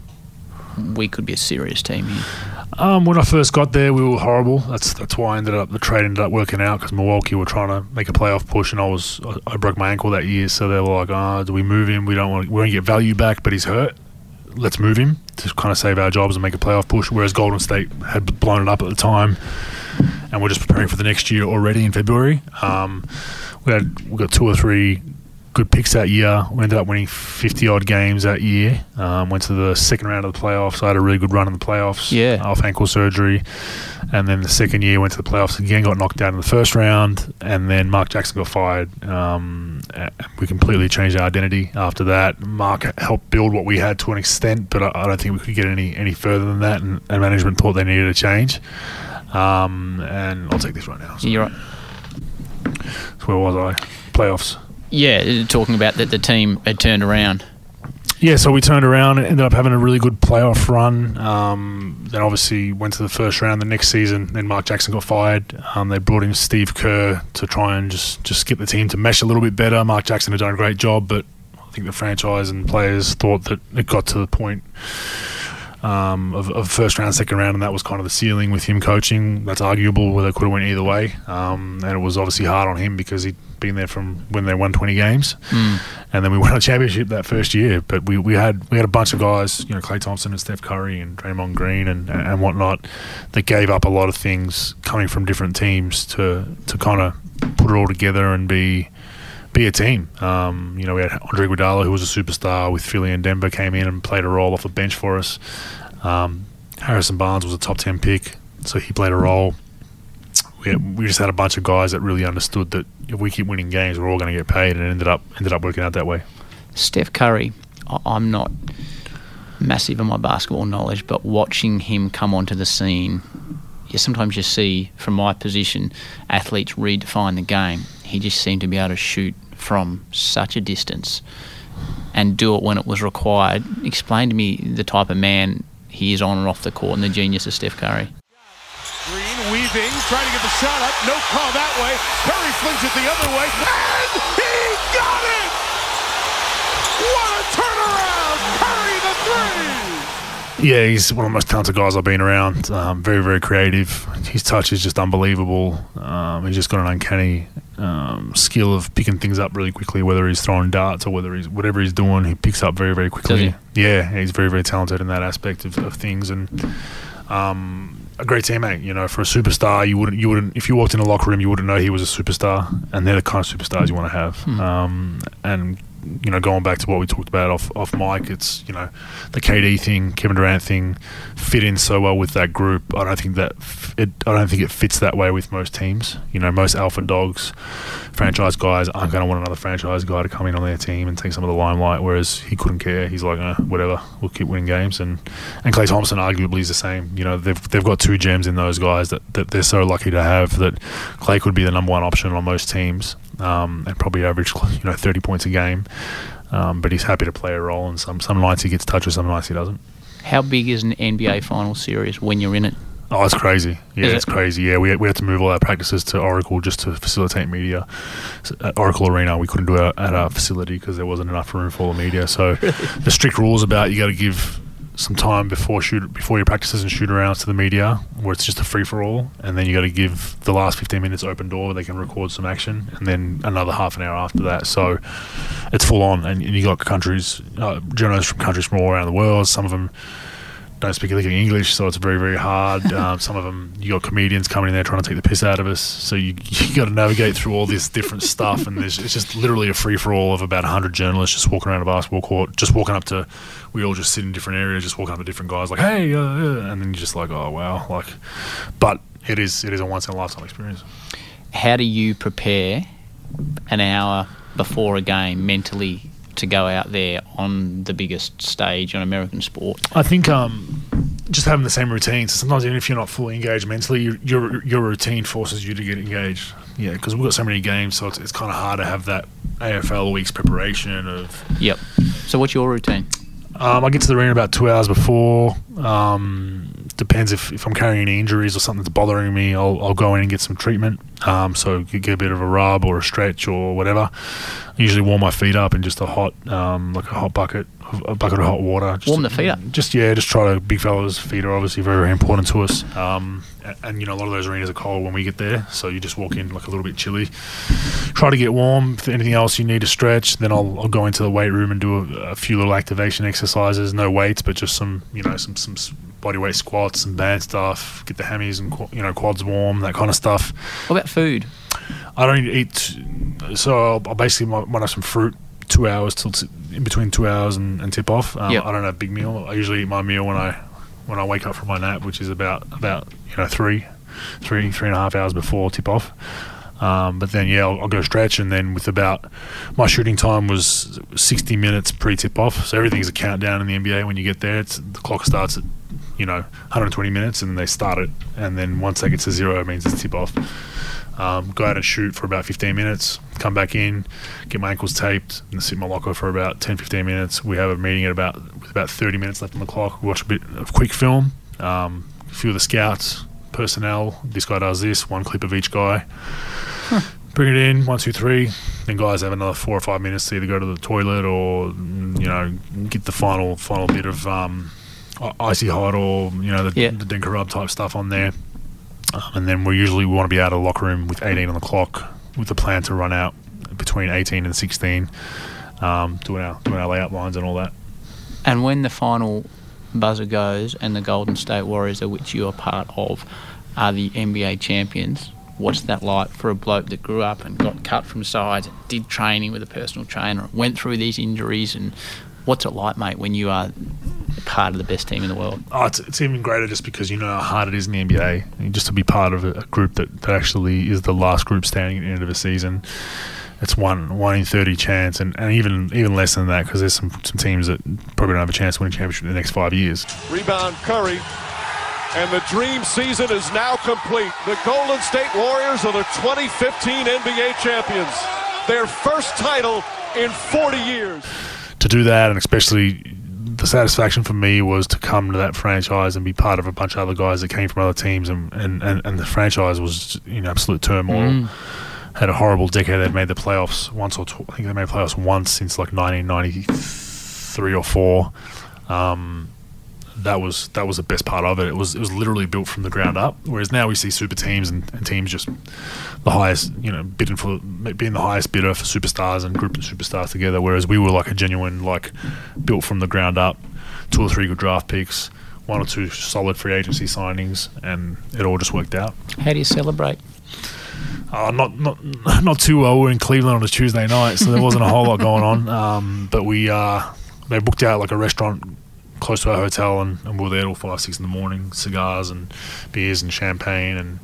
we could be a serious team here? Um, when I first got there, we were horrible. That's that's why I ended up the trade ended up working out because Milwaukee were trying to make a playoff push, and I was I, I broke my ankle that year, so they were like, "Ah, do we move him? We don't want we won't get value back, but he's hurt. Let's move him to kind of save our jobs and make a playoff push." Whereas Golden State had blown it up at the time, and we're just preparing for the next year already in February. Um, we had we got two or three good picks that year. We ended up winning 50 odd games that year. Um, went to the second round of the playoffs. I had a really good run in the playoffs Yeah. off ankle surgery. And then the second year went to the playoffs again, got knocked out in the first round. And then Mark Jackson got fired. Um, we completely changed our identity after that. Mark helped build what we had to an extent, but I, I don't think we could get any, any further than that. And, and management thought they needed a change. Um, and I'll take this right now. So, You're right. so where was I? Playoffs. Yeah, talking about that the team had turned around. Yeah, so we turned around and ended up having a really good playoff run. Um, then obviously went to the first round the next season. Then Mark Jackson got fired. Um, they brought in Steve Kerr to try and just, just get the team to mesh a little bit better. Mark Jackson had done a great job, but I think the franchise and players thought that it got to the point um, of, of first round, second round, and that was kind of the ceiling with him coaching. That's arguable whether it could have went either way. Um, and it was obviously hard on him because he'd been there from when they won 20 games and then we won a championship that first year. But we, we had we had a bunch of guys, you know, Klay Thompson and Steph Curry and Draymond Green and and whatnot, that gave up a lot of things coming from different teams to to kind of put it all together and be be a team. Um, you know, we had Andre Iguodala, who was a superstar with Philly and Denver, came in and played a role off the bench for us. Um, Harrison Barnes was a top ten pick, so he played a role. We, we just had a bunch of guys that really understood that if we keep winning games, we're all going to get paid, and it ended up ended up working out that way. Steph Curry, I'm not massive in my basketball knowledge, but watching him come onto the scene, you sometimes you see from my position athletes redefine the game. He just seemed to be able to shoot from such a distance and do it when it was required. Explain to me the type of man he is on and off the court and the genius of Steph Curry. Green weaving, trying to get the shot up. No call that way. Curry flings it the other way. And he got it! What a turnaround! Curry the three! Yeah, he's one of the most talented guys I've been around. Um, very, very creative. His touch is just unbelievable. Um, he's just got an uncanny um, skill of picking things up really quickly, whether he's throwing darts or whether he's whatever he's doing, he picks up very very quickly. Yeah, he's very very talented in that aspect of, of things, and um, a great teammate. You know, for a superstar, you wouldn't you wouldn't if you walked in a locker room, you wouldn't know he was a superstar, and they're the kind of superstars you want to have. Hmm. Um, and you know, going back to what we talked about off off mic, it's you know the KD thing, Kevin Durant thing, fit in so well with that group. I don't think that it. I don't think it fits that way with most teams. You know, most alpha dogs, franchise guys aren't going to want another franchise guy to come in on their team and take some of the limelight. Whereas he couldn't care. He's like, eh, whatever, we'll keep winning games. And and Klay Thompson arguably is the same. You know, they've they've got two gems in those guys that, that they're so lucky to have. That Klay could be the number one option on most teams. Um, and probably average, (laughs) you know, 30 points a game. Um, but he's happy to play a role, and some some nights he gets touches, some nights he doesn't. How big is an NBA final series when you're in it? Oh, it's crazy. Yeah, it? it's crazy. Yeah, we, we had to move all our practices to Oracle just to facilitate media. So at Oracle Arena, we couldn't do it at our facility because there wasn't enough room for all the media. So (laughs) the strict rules about you got to give some time before shoot before your practices and shoot arounds to the media, where it's just a free for all, and then you got to give the last 15 minutes open door where they can record some action, and then another half an hour after that. So it's full on, and, and you got countries, uh, journalists from countries from all around the world. Some of them don't speak a lick of English, so it's very, very hard. (laughs) Um, some of them, you got comedians coming in there trying to take the piss out of us, so you (laughs) you got to navigate through all this different stuff, and there's, it's just literally a free for all of about hundred journalists just walking around a basketball court, just walking up to, we all just sit in different areas, just walking up to different guys, like hey, uh, uh, and then you're just like, oh wow, like, but it is it is a once in a lifetime experience. How do you prepare an hour before a game mentally to go out there on the biggest stage on American sport? I think um, just having the same routine. So sometimes even if you're not fully engaged mentally, your your, your routine forces you to get engaged. Yeah, because we've got so many games, so it's, it's kind of hard to have that AFL week's preparation of. Yep. So what's your routine? Um, I get to the arena about two hours before. Um, depends if, if I'm carrying any injuries or something's bothering me, I'll, I'll go in and get some treatment. Um, so get a bit of a rub or a stretch or whatever. I usually warm my feet up in just a hot, um, like a hot bucket, a bucket of hot water. Just Warm the feet up? Just yeah, just try to. Big fellas' feet are obviously very, very important to us. Um, and, you know a lot of those arenas are cold when we get there, so you just walk in like a little bit chilly. Try to get warm. If anything else you need to stretch, then I'll, I'll go into the weight room and do a, a few little activation exercises. No weights, but just some you know some some body weight squats, some band stuff. Get the hammies and qu- you know quads warm, that kind of stuff. What about food? I don't eat, so I'll, I'll basically might, might have some fruit. Two hours till t- in between two hours and, and tip off. Um, Yep. I don't have a big meal. I usually eat my meal when I when I wake up from my nap, which is about about you know three, three three and a half hours before tip off. Um, but then yeah, I'll, I'll go stretch, and then with about my shooting time was sixty minutes pre tip off. So everything's a countdown in the NBA. When you get there, it's the clock starts at you know 120 minutes, and then they start it, and then once that gets to zero, it means it's tip off. Um, go out and shoot for about 15 minutes, come back in, get my ankles taped, and sit in my locker for about 10, 15 minutes. We have a meeting at about with about 30 minutes left on the clock. We watch a bit of quick film, um, a few of the scouts, personnel. This guy does this, one clip of each guy. Bring it in, one, two, three. Then guys have another four or five minutes to either go to the toilet or you know get the final final bit of um, icy hot or you know the, Yeah. the Dencorub type stuff on there. Um, and then we usually want to be out of the locker room with 18 on the clock with the plan to run out between 18 and 16, um, doing our doing our layup lines and all that. And when the final buzzer goes and the Golden State Warriors, of which you are part of, are the NBA champions, what's that like for a bloke that grew up and got cut from sides, did training with a personal trainer, went through these injuries, and what's it like, mate, when you are part of the best team in the world? Oh, it's, it's even greater just because you know how hard it is in the NBA. And just to be part of a, a group that, that actually is the last group standing at the end of a season. It's one one in thirty chance, and, and even even less than that because there's some some teams that probably don't have a chance to win a championship in the next five years. Rebound Curry. And the dream season is now complete. The Golden State Warriors are the 2015 NBA champions. Their first title in 40 years. To do that, and especially the satisfaction for me was to come to that franchise and be part of a bunch of other guys that came from other teams, and and, and, and the franchise was in absolute turmoil. Mm. Had a horrible decade. They'd made the playoffs once or tw- I think they made playoffs once since like 1993 or four. Um, that was that was the best part of it. It was it was literally built from the ground up. Whereas now we see super teams and, and teams just the highest, you know, bidding for being the highest bidder for superstars and grouping superstars together. Whereas we were like a genuine like built from the ground up, two or three good draft picks, one or two solid free agency signings, and it all just worked out. How do you celebrate? Uh, not not (laughs) not too well. We are in Cleveland on a Tuesday night, so there wasn't a whole lot going on. (laughs) Um, but we uh, they booked out like a restaurant close to our hotel, and, and we were there till five six in the morning. Cigars and beers and champagne, and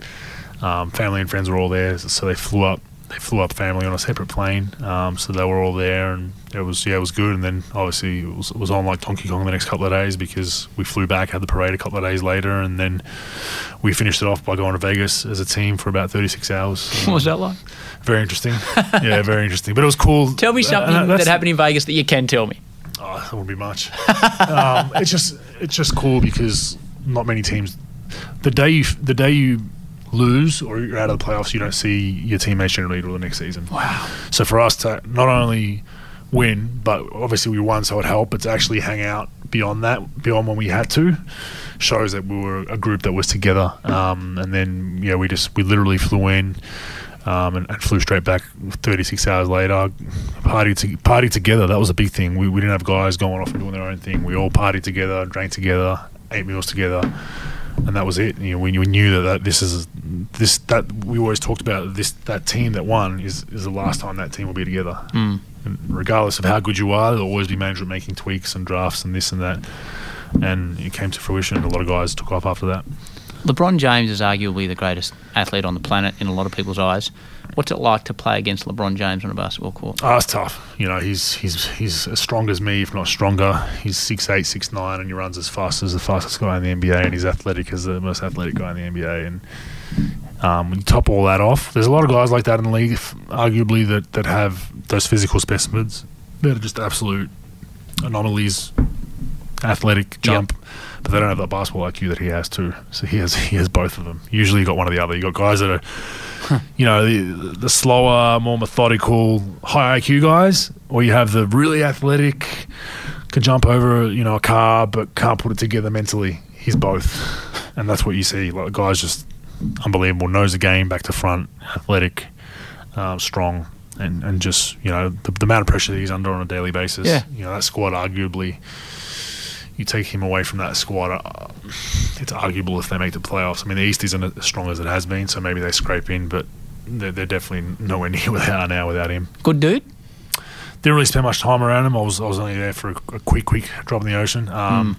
um, family and friends were all there. So they flew up. They flew up family on a separate plane, um, so they were all there, and it was yeah, it was good. And then obviously it was, it was on like Donkey Kong the next couple of days because we flew back, had the parade a couple of days later, and then we finished it off by going to Vegas as a team for about 36 hours. (laughs) What was that like? Very interesting. yeah, very interesting. But it was cool. Tell me Uh, something uh, that happened in Vegas that you can tell me. Oh, that wouldn't be much. (laughs) um, it's just it's just cool because not many teams. The day you the day you lose or you're out of the playoffs, you don't see your teammates generally till the next season. Wow. So for us to not only win, but obviously we won, so it helped, but to actually hang out beyond that, beyond when we had to, shows that we were a group that was together. Um, and then yeah, we just we literally flew in. Um, and, and flew straight back 36 hours later. Party to, party together. That was a big thing. We, we didn't have guys going off and doing their own thing. We all partied together, drank together, ate meals together, and that was it. You know, we, we knew that, that this is this that we always talked about this that team that won is is the last time that team will be together. Mm. And regardless of how good you are, there'll always be management making tweaks and drafts and this and that. And it came to fruition. A lot of guys took off after that. LeBron James is arguably the greatest athlete on the planet in a lot of people's eyes. What's it like to play against LeBron James on a basketball court? Oh, it's tough. You know, he's he's he's as strong as me, if not stronger. He's six eight, six nine, and he runs as fast as the fastest guy in the NBA, and he's athletic as the most athletic guy in the NBA. And um, when you top all that off, there's a lot of guys like that in the league, arguably that that have those physical specimens that are just absolute anomalies, athletic jump. But they don't have the basketball IQ that he has too. So he has he has both of them. Usually you got one or the other. You got guys that are you know, the, the slower, more methodical, high IQ guys, or you have the really athletic, can jump over, you know, a car but can't put it together mentally. He's both, and that's what you see. Like guys, just unbelievable, knows the game back to front, athletic, um, strong, and and just you know the, the amount of pressure that he's under on a daily basis. Yeah. you know that squad arguably. You take him away from that squad, uh, it's arguable if they make the playoffs. I mean, the East isn't as strong as it has been, so maybe they scrape in, but they're, they're definitely nowhere (laughs) near where they are now without him. Good dude. Didn't really spend much time around him. I was I was only there for a, a quick quick drop in the ocean, um,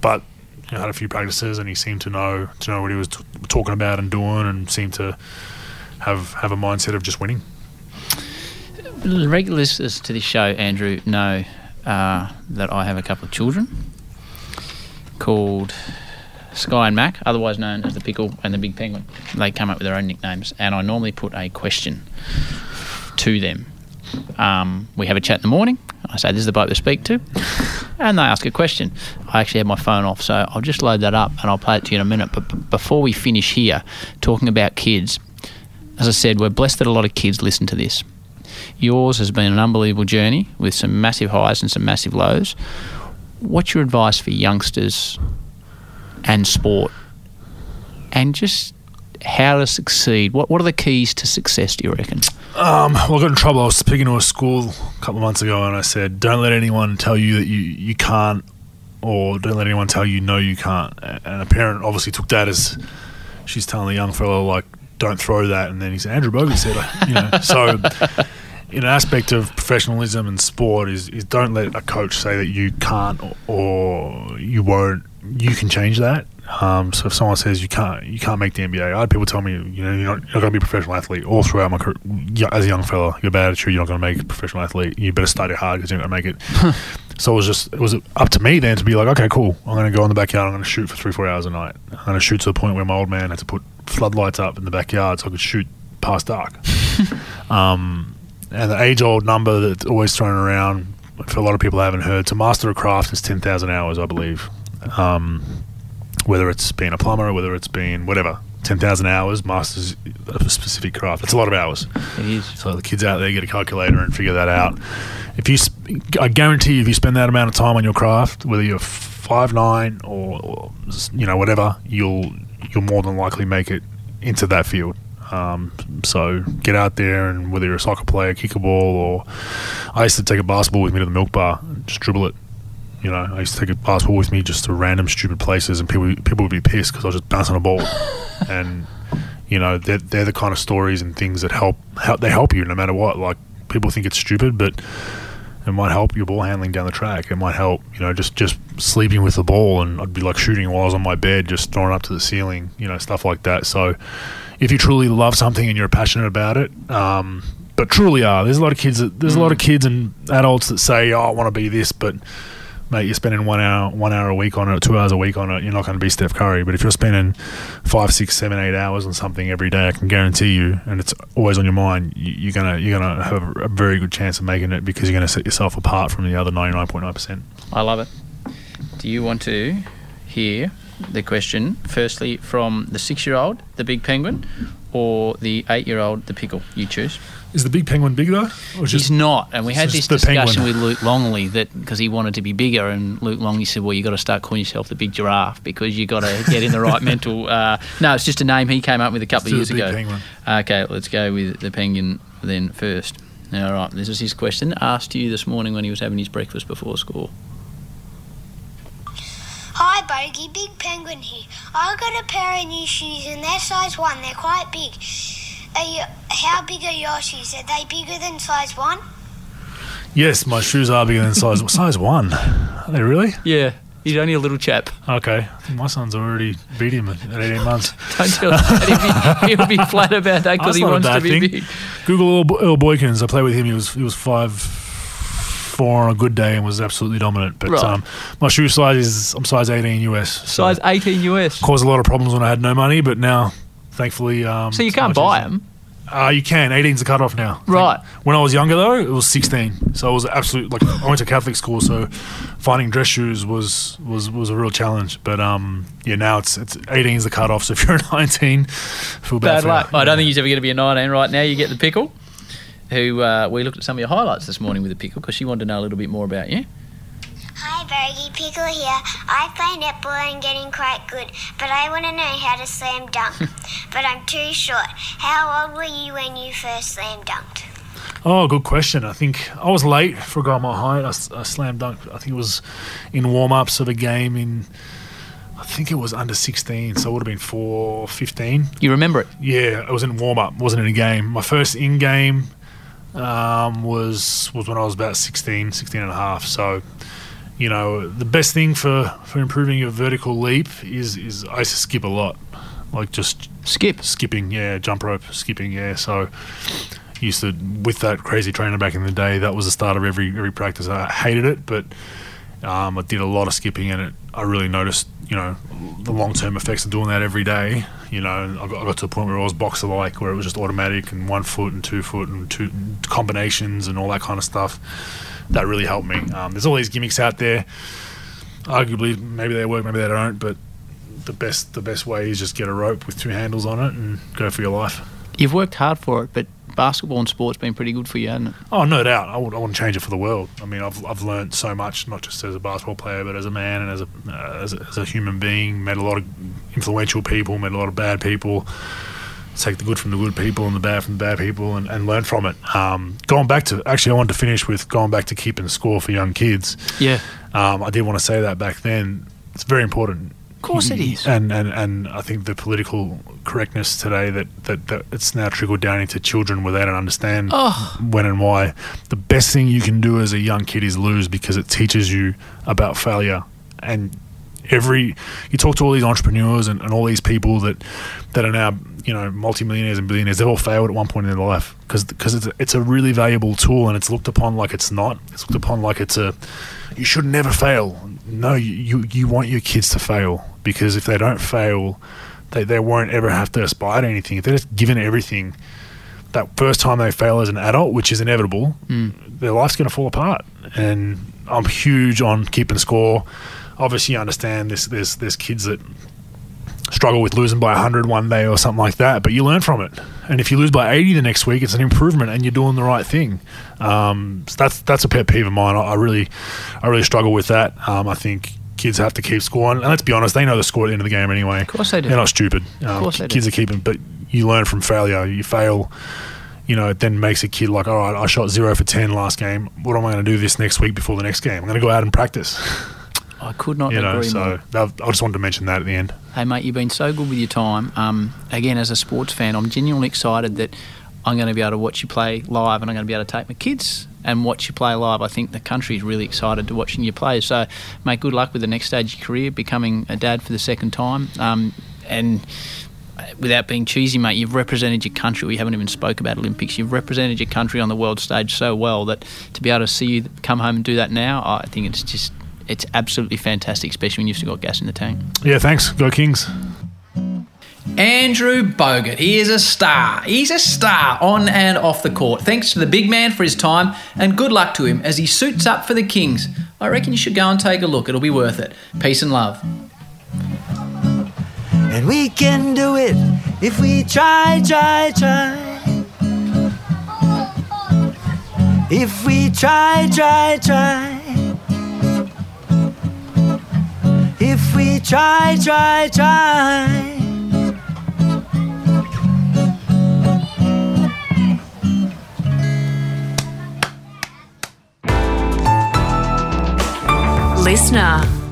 but you know, had a few practices, and he seemed to know to know what he was t- talking about and doing, and seemed to have have a mindset of just winning. Regular listeners to this show, Andrew, know uh, that I have a couple of children called Sky and Mac, otherwise known as the Pickle and the Big Penguin. They come up with their own nicknames, and I normally put a question to them. Um, we have a chat in the morning. I say, This is the boat we speak to. And they ask a question. I actually have my phone off, so I'll just load that up and I'll play it to you in a minute. But b- before we finish here, talking about kids, as I said, we're blessed that a lot of kids listen to this. Yours has been an unbelievable journey with some massive highs and some massive lows. What's your advice for youngsters and sport and just how to succeed? What, what are the keys to success, do you reckon? Um, well, I got in trouble. I was speaking to a school a couple of months ago, and I said, "Don't let anyone tell you that you, you can't, or don't let anyone tell you no, you can't." And a parent obviously took that as she's telling the young fellow like, "Don't throw that." And then he said, "Andrew Bogut said," you know. So, an aspect of professionalism and sport, is is don't let a coach say that you can't or you won't. You can change that. Um, so if someone says you can't, you can't make the NBA, I had people tell me, you know, you're not, you're not going to be a professional athlete. All throughout my career, as a young fella, you a bad attitude, you're not going to make a professional athlete. You better study hard because you're not going to make it. (laughs) so it was just, it was up to me then to be like, okay, cool. I'm going to go in the backyard. I'm going to shoot for three, four hours a night. I'm going to shoot to the point where my old man had to put floodlights up in the backyard so I could shoot past dark. (laughs) um, and the age-old number that's always thrown around for a lot of people haven't heard. To master a craft is ten thousand hours, I believe. Um, whether it's being a plumber, whether it's being whatever, ten thousand hours masters a specific craft. It's a lot of hours. It is. So the kids out there get a calculator and figure that out. If you, sp- I guarantee, you, if you spend that amount of time on your craft, whether you're five nine or, or you know whatever, you'll you'll more than likely make it into that field. Um, so get out there and whether you're a soccer player, kick a ball, or I used to take a basketball with me to the milk bar, and just dribble it. You know, I used to take a basketball with me just to random stupid places, and people people would be pissed because I was just bouncing a ball. (laughs) and you know, they're, they're the kind of stories and things that help, help they help you no matter what. Like people think it's stupid, but it might help your ball handling down the track. It might help, you know, just just sleeping with the ball, and I'd be like shooting while I was on my bed, just throwing up to the ceiling, you know, stuff like that. So, if you truly love something and you're passionate about it, um, but truly are, there's a lot of kids. That, there's a lot of kids and adults that say, "Oh, I want to be this," but mate, you're spending one hour, one hour a week on it, two hours a week on it. You're not going to be Steph Curry. But if you're spending five, six, seven, eight hours on something every day, I can guarantee you, and it's always on your mind, you- you're gonna you're gonna have a very good chance of making it because you're going to set yourself apart from the other 99.9 percent. I love it. Do you want to hear the question firstly from the six-year-old, the big penguin, or the eight-year-old, the pickle? You choose. Is the big penguin big though? He's not, and we had this discussion penguin? with Luke Longley that because he wanted to be bigger, and Luke Longley said, "Well, you got to start calling yourself the big giraffe because you got to get in the right (laughs) mental." Uh, no, it's just a name he came up with a couple of Let's years do the ago. Okay, let's go with the penguin then first. All right, this is his question asked to you this morning when he was having his breakfast before school. Hi, Bogey. Big Penguin here. I got a pair of new shoes and they're size one. They're quite big. Are you, how big are your shoes? Are they bigger than size one? Yes, my shoes are bigger than size (laughs) size one. Are they really? Yeah, he's only a little chap. Okay, my son's already beat him at at 18 months. (laughs) Don't tell that. He'll be, he'll be (laughs) flat about that because he wants to be thing. big. Google Earl, Earl Boykins. I played with him. He was he was five four on a good day and was absolutely dominant. But Right. um, my shoe size is I'm size 18 US. So Size 18 US. caused a lot of problems when I had no money, but now thankfully. Um, So you can't buy them. Uh, you can. 18's the cutoff now. Right. When I was younger though, it was 16. So I was absolute. Like I went to Catholic school, so finding dress shoes was was was a real challenge. But um, yeah, now it's it's 18's the cutoff. So if you're a (laughs) 19, feel bad, Bad luck. I don't think he's ever going to be a 19 right now. You get the pickle, who uh, we looked at some of your highlights this morning with the pickle because she wanted to know a little bit more about you. Hi, Bergie Pickle here. I play netball and getting quite good, but I want to know how to slam dunk. (laughs) but I'm too short. How old were you when you first slam dunked? Oh, good question. I think I was late for a guy my height. I slam dunked. I think it was in warm ups of a game in. I think it was under 16, so it would have been 4 15. You remember it? Yeah, it was in warm up, wasn't in a game. My first in game um, was was when I was about 16, 16 and a half. So, you know, the best thing for, for improving your vertical leap is, is I used to skip a lot. Like just skip, skipping, yeah, jump rope, skipping, yeah. So, used to with that crazy trainer back in the day. That was the start of every every practice. I hated it, but um, I did a lot of skipping, and it I really noticed, you know, the long term effects of doing that every day. You know, I got, I got to a point where I was boxer like, where it was just automatic and one foot and two foot and two combinations and all that kind of stuff. That really helped me. Um, there's all these gimmicks out there. Arguably, maybe they work, maybe they don't, but the best the best way is just get a rope with two handles on it and go for your life. You've worked hard for it, but basketball and sport's been pretty good for you, hasn't it? Oh, no doubt. I, would, I wouldn't change it for the world. I mean, I've, I've learned so much, not just as a basketball player, but as a man and as a, uh, as a as a human being. Met a lot of influential people, met a lot of bad people. Take the good from the good people and the bad from the bad people, and, and learn from it. Um, going back to actually, I wanted to finish with going back to keeping score for young kids. Yeah. Um, I did want to say that back then. It's very important. Of course it mm-hmm. is. And, and and I think the political correctness today that, that, that it's now trickled down into children where they don't understand Oh. when and why. The best thing you can do as a young kid is lose because it teaches you about failure. And every you talk to all these entrepreneurs and, and all these people that that are now you know multimillionaires and billionaires they've all failed at one point in their life because because it's a, it's a really valuable tool and it's looked upon like it's not it's looked upon like it's a you should never fail no you you, want your kids to fail because if they don't fail they, they won't ever have to aspire to anything if they're just given everything that first time they fail as an adult which is inevitable Mm. their life's going to fall apart. And I'm huge on keeping score. Obviously, you understand this. There's there's kids that struggle with losing by 100 one day or something like that, but you learn from it. And if you lose by 80 the next week, it's an improvement, and you're doing the right thing. Um, so that's that's a pet peeve of mine. I, I really I really struggle with that. Um, I think kids have to keep scoring. And let's be honest, they know the score at the end of the game anyway. Of course they do. They're not stupid. Of Um, course they do. kids are keeping, but you learn from failure. You fail, you know, it then makes a kid like, all right, I shot zero for 10 last game. What am I going to do this next week before the next game? I'm going to go out and practice. (laughs) I could not you know, agree so more. I just wanted to mention that at the end. Hey, mate, you've been so good with your time. Um, again, as a sports fan, I'm genuinely excited that I'm going to be able to watch you play live and I'm going to be able to take my kids and watch you play live. I think the country is really excited to watching you play. So, mate, good luck with the next stage of your career, becoming a dad for the second time. Um, and without being cheesy, mate, you've represented your country. We haven't even spoke about Olympics. You've represented your country on the world stage so well that to be able to see you come home and do that now, I think it's just it's absolutely fantastic, especially when you've still got gas in the tank. Yeah, thanks. Go Kings. Andrew Bogut. He is a star. He's a star on and off the court. Thanks to the big man for his time and good luck to him as he suits up for the Kings. I reckon you should go and take a look. It'll be worth it. Peace and love. And we can do it if we try, try, try. If we try, try, try. If we try, try, try. Listener.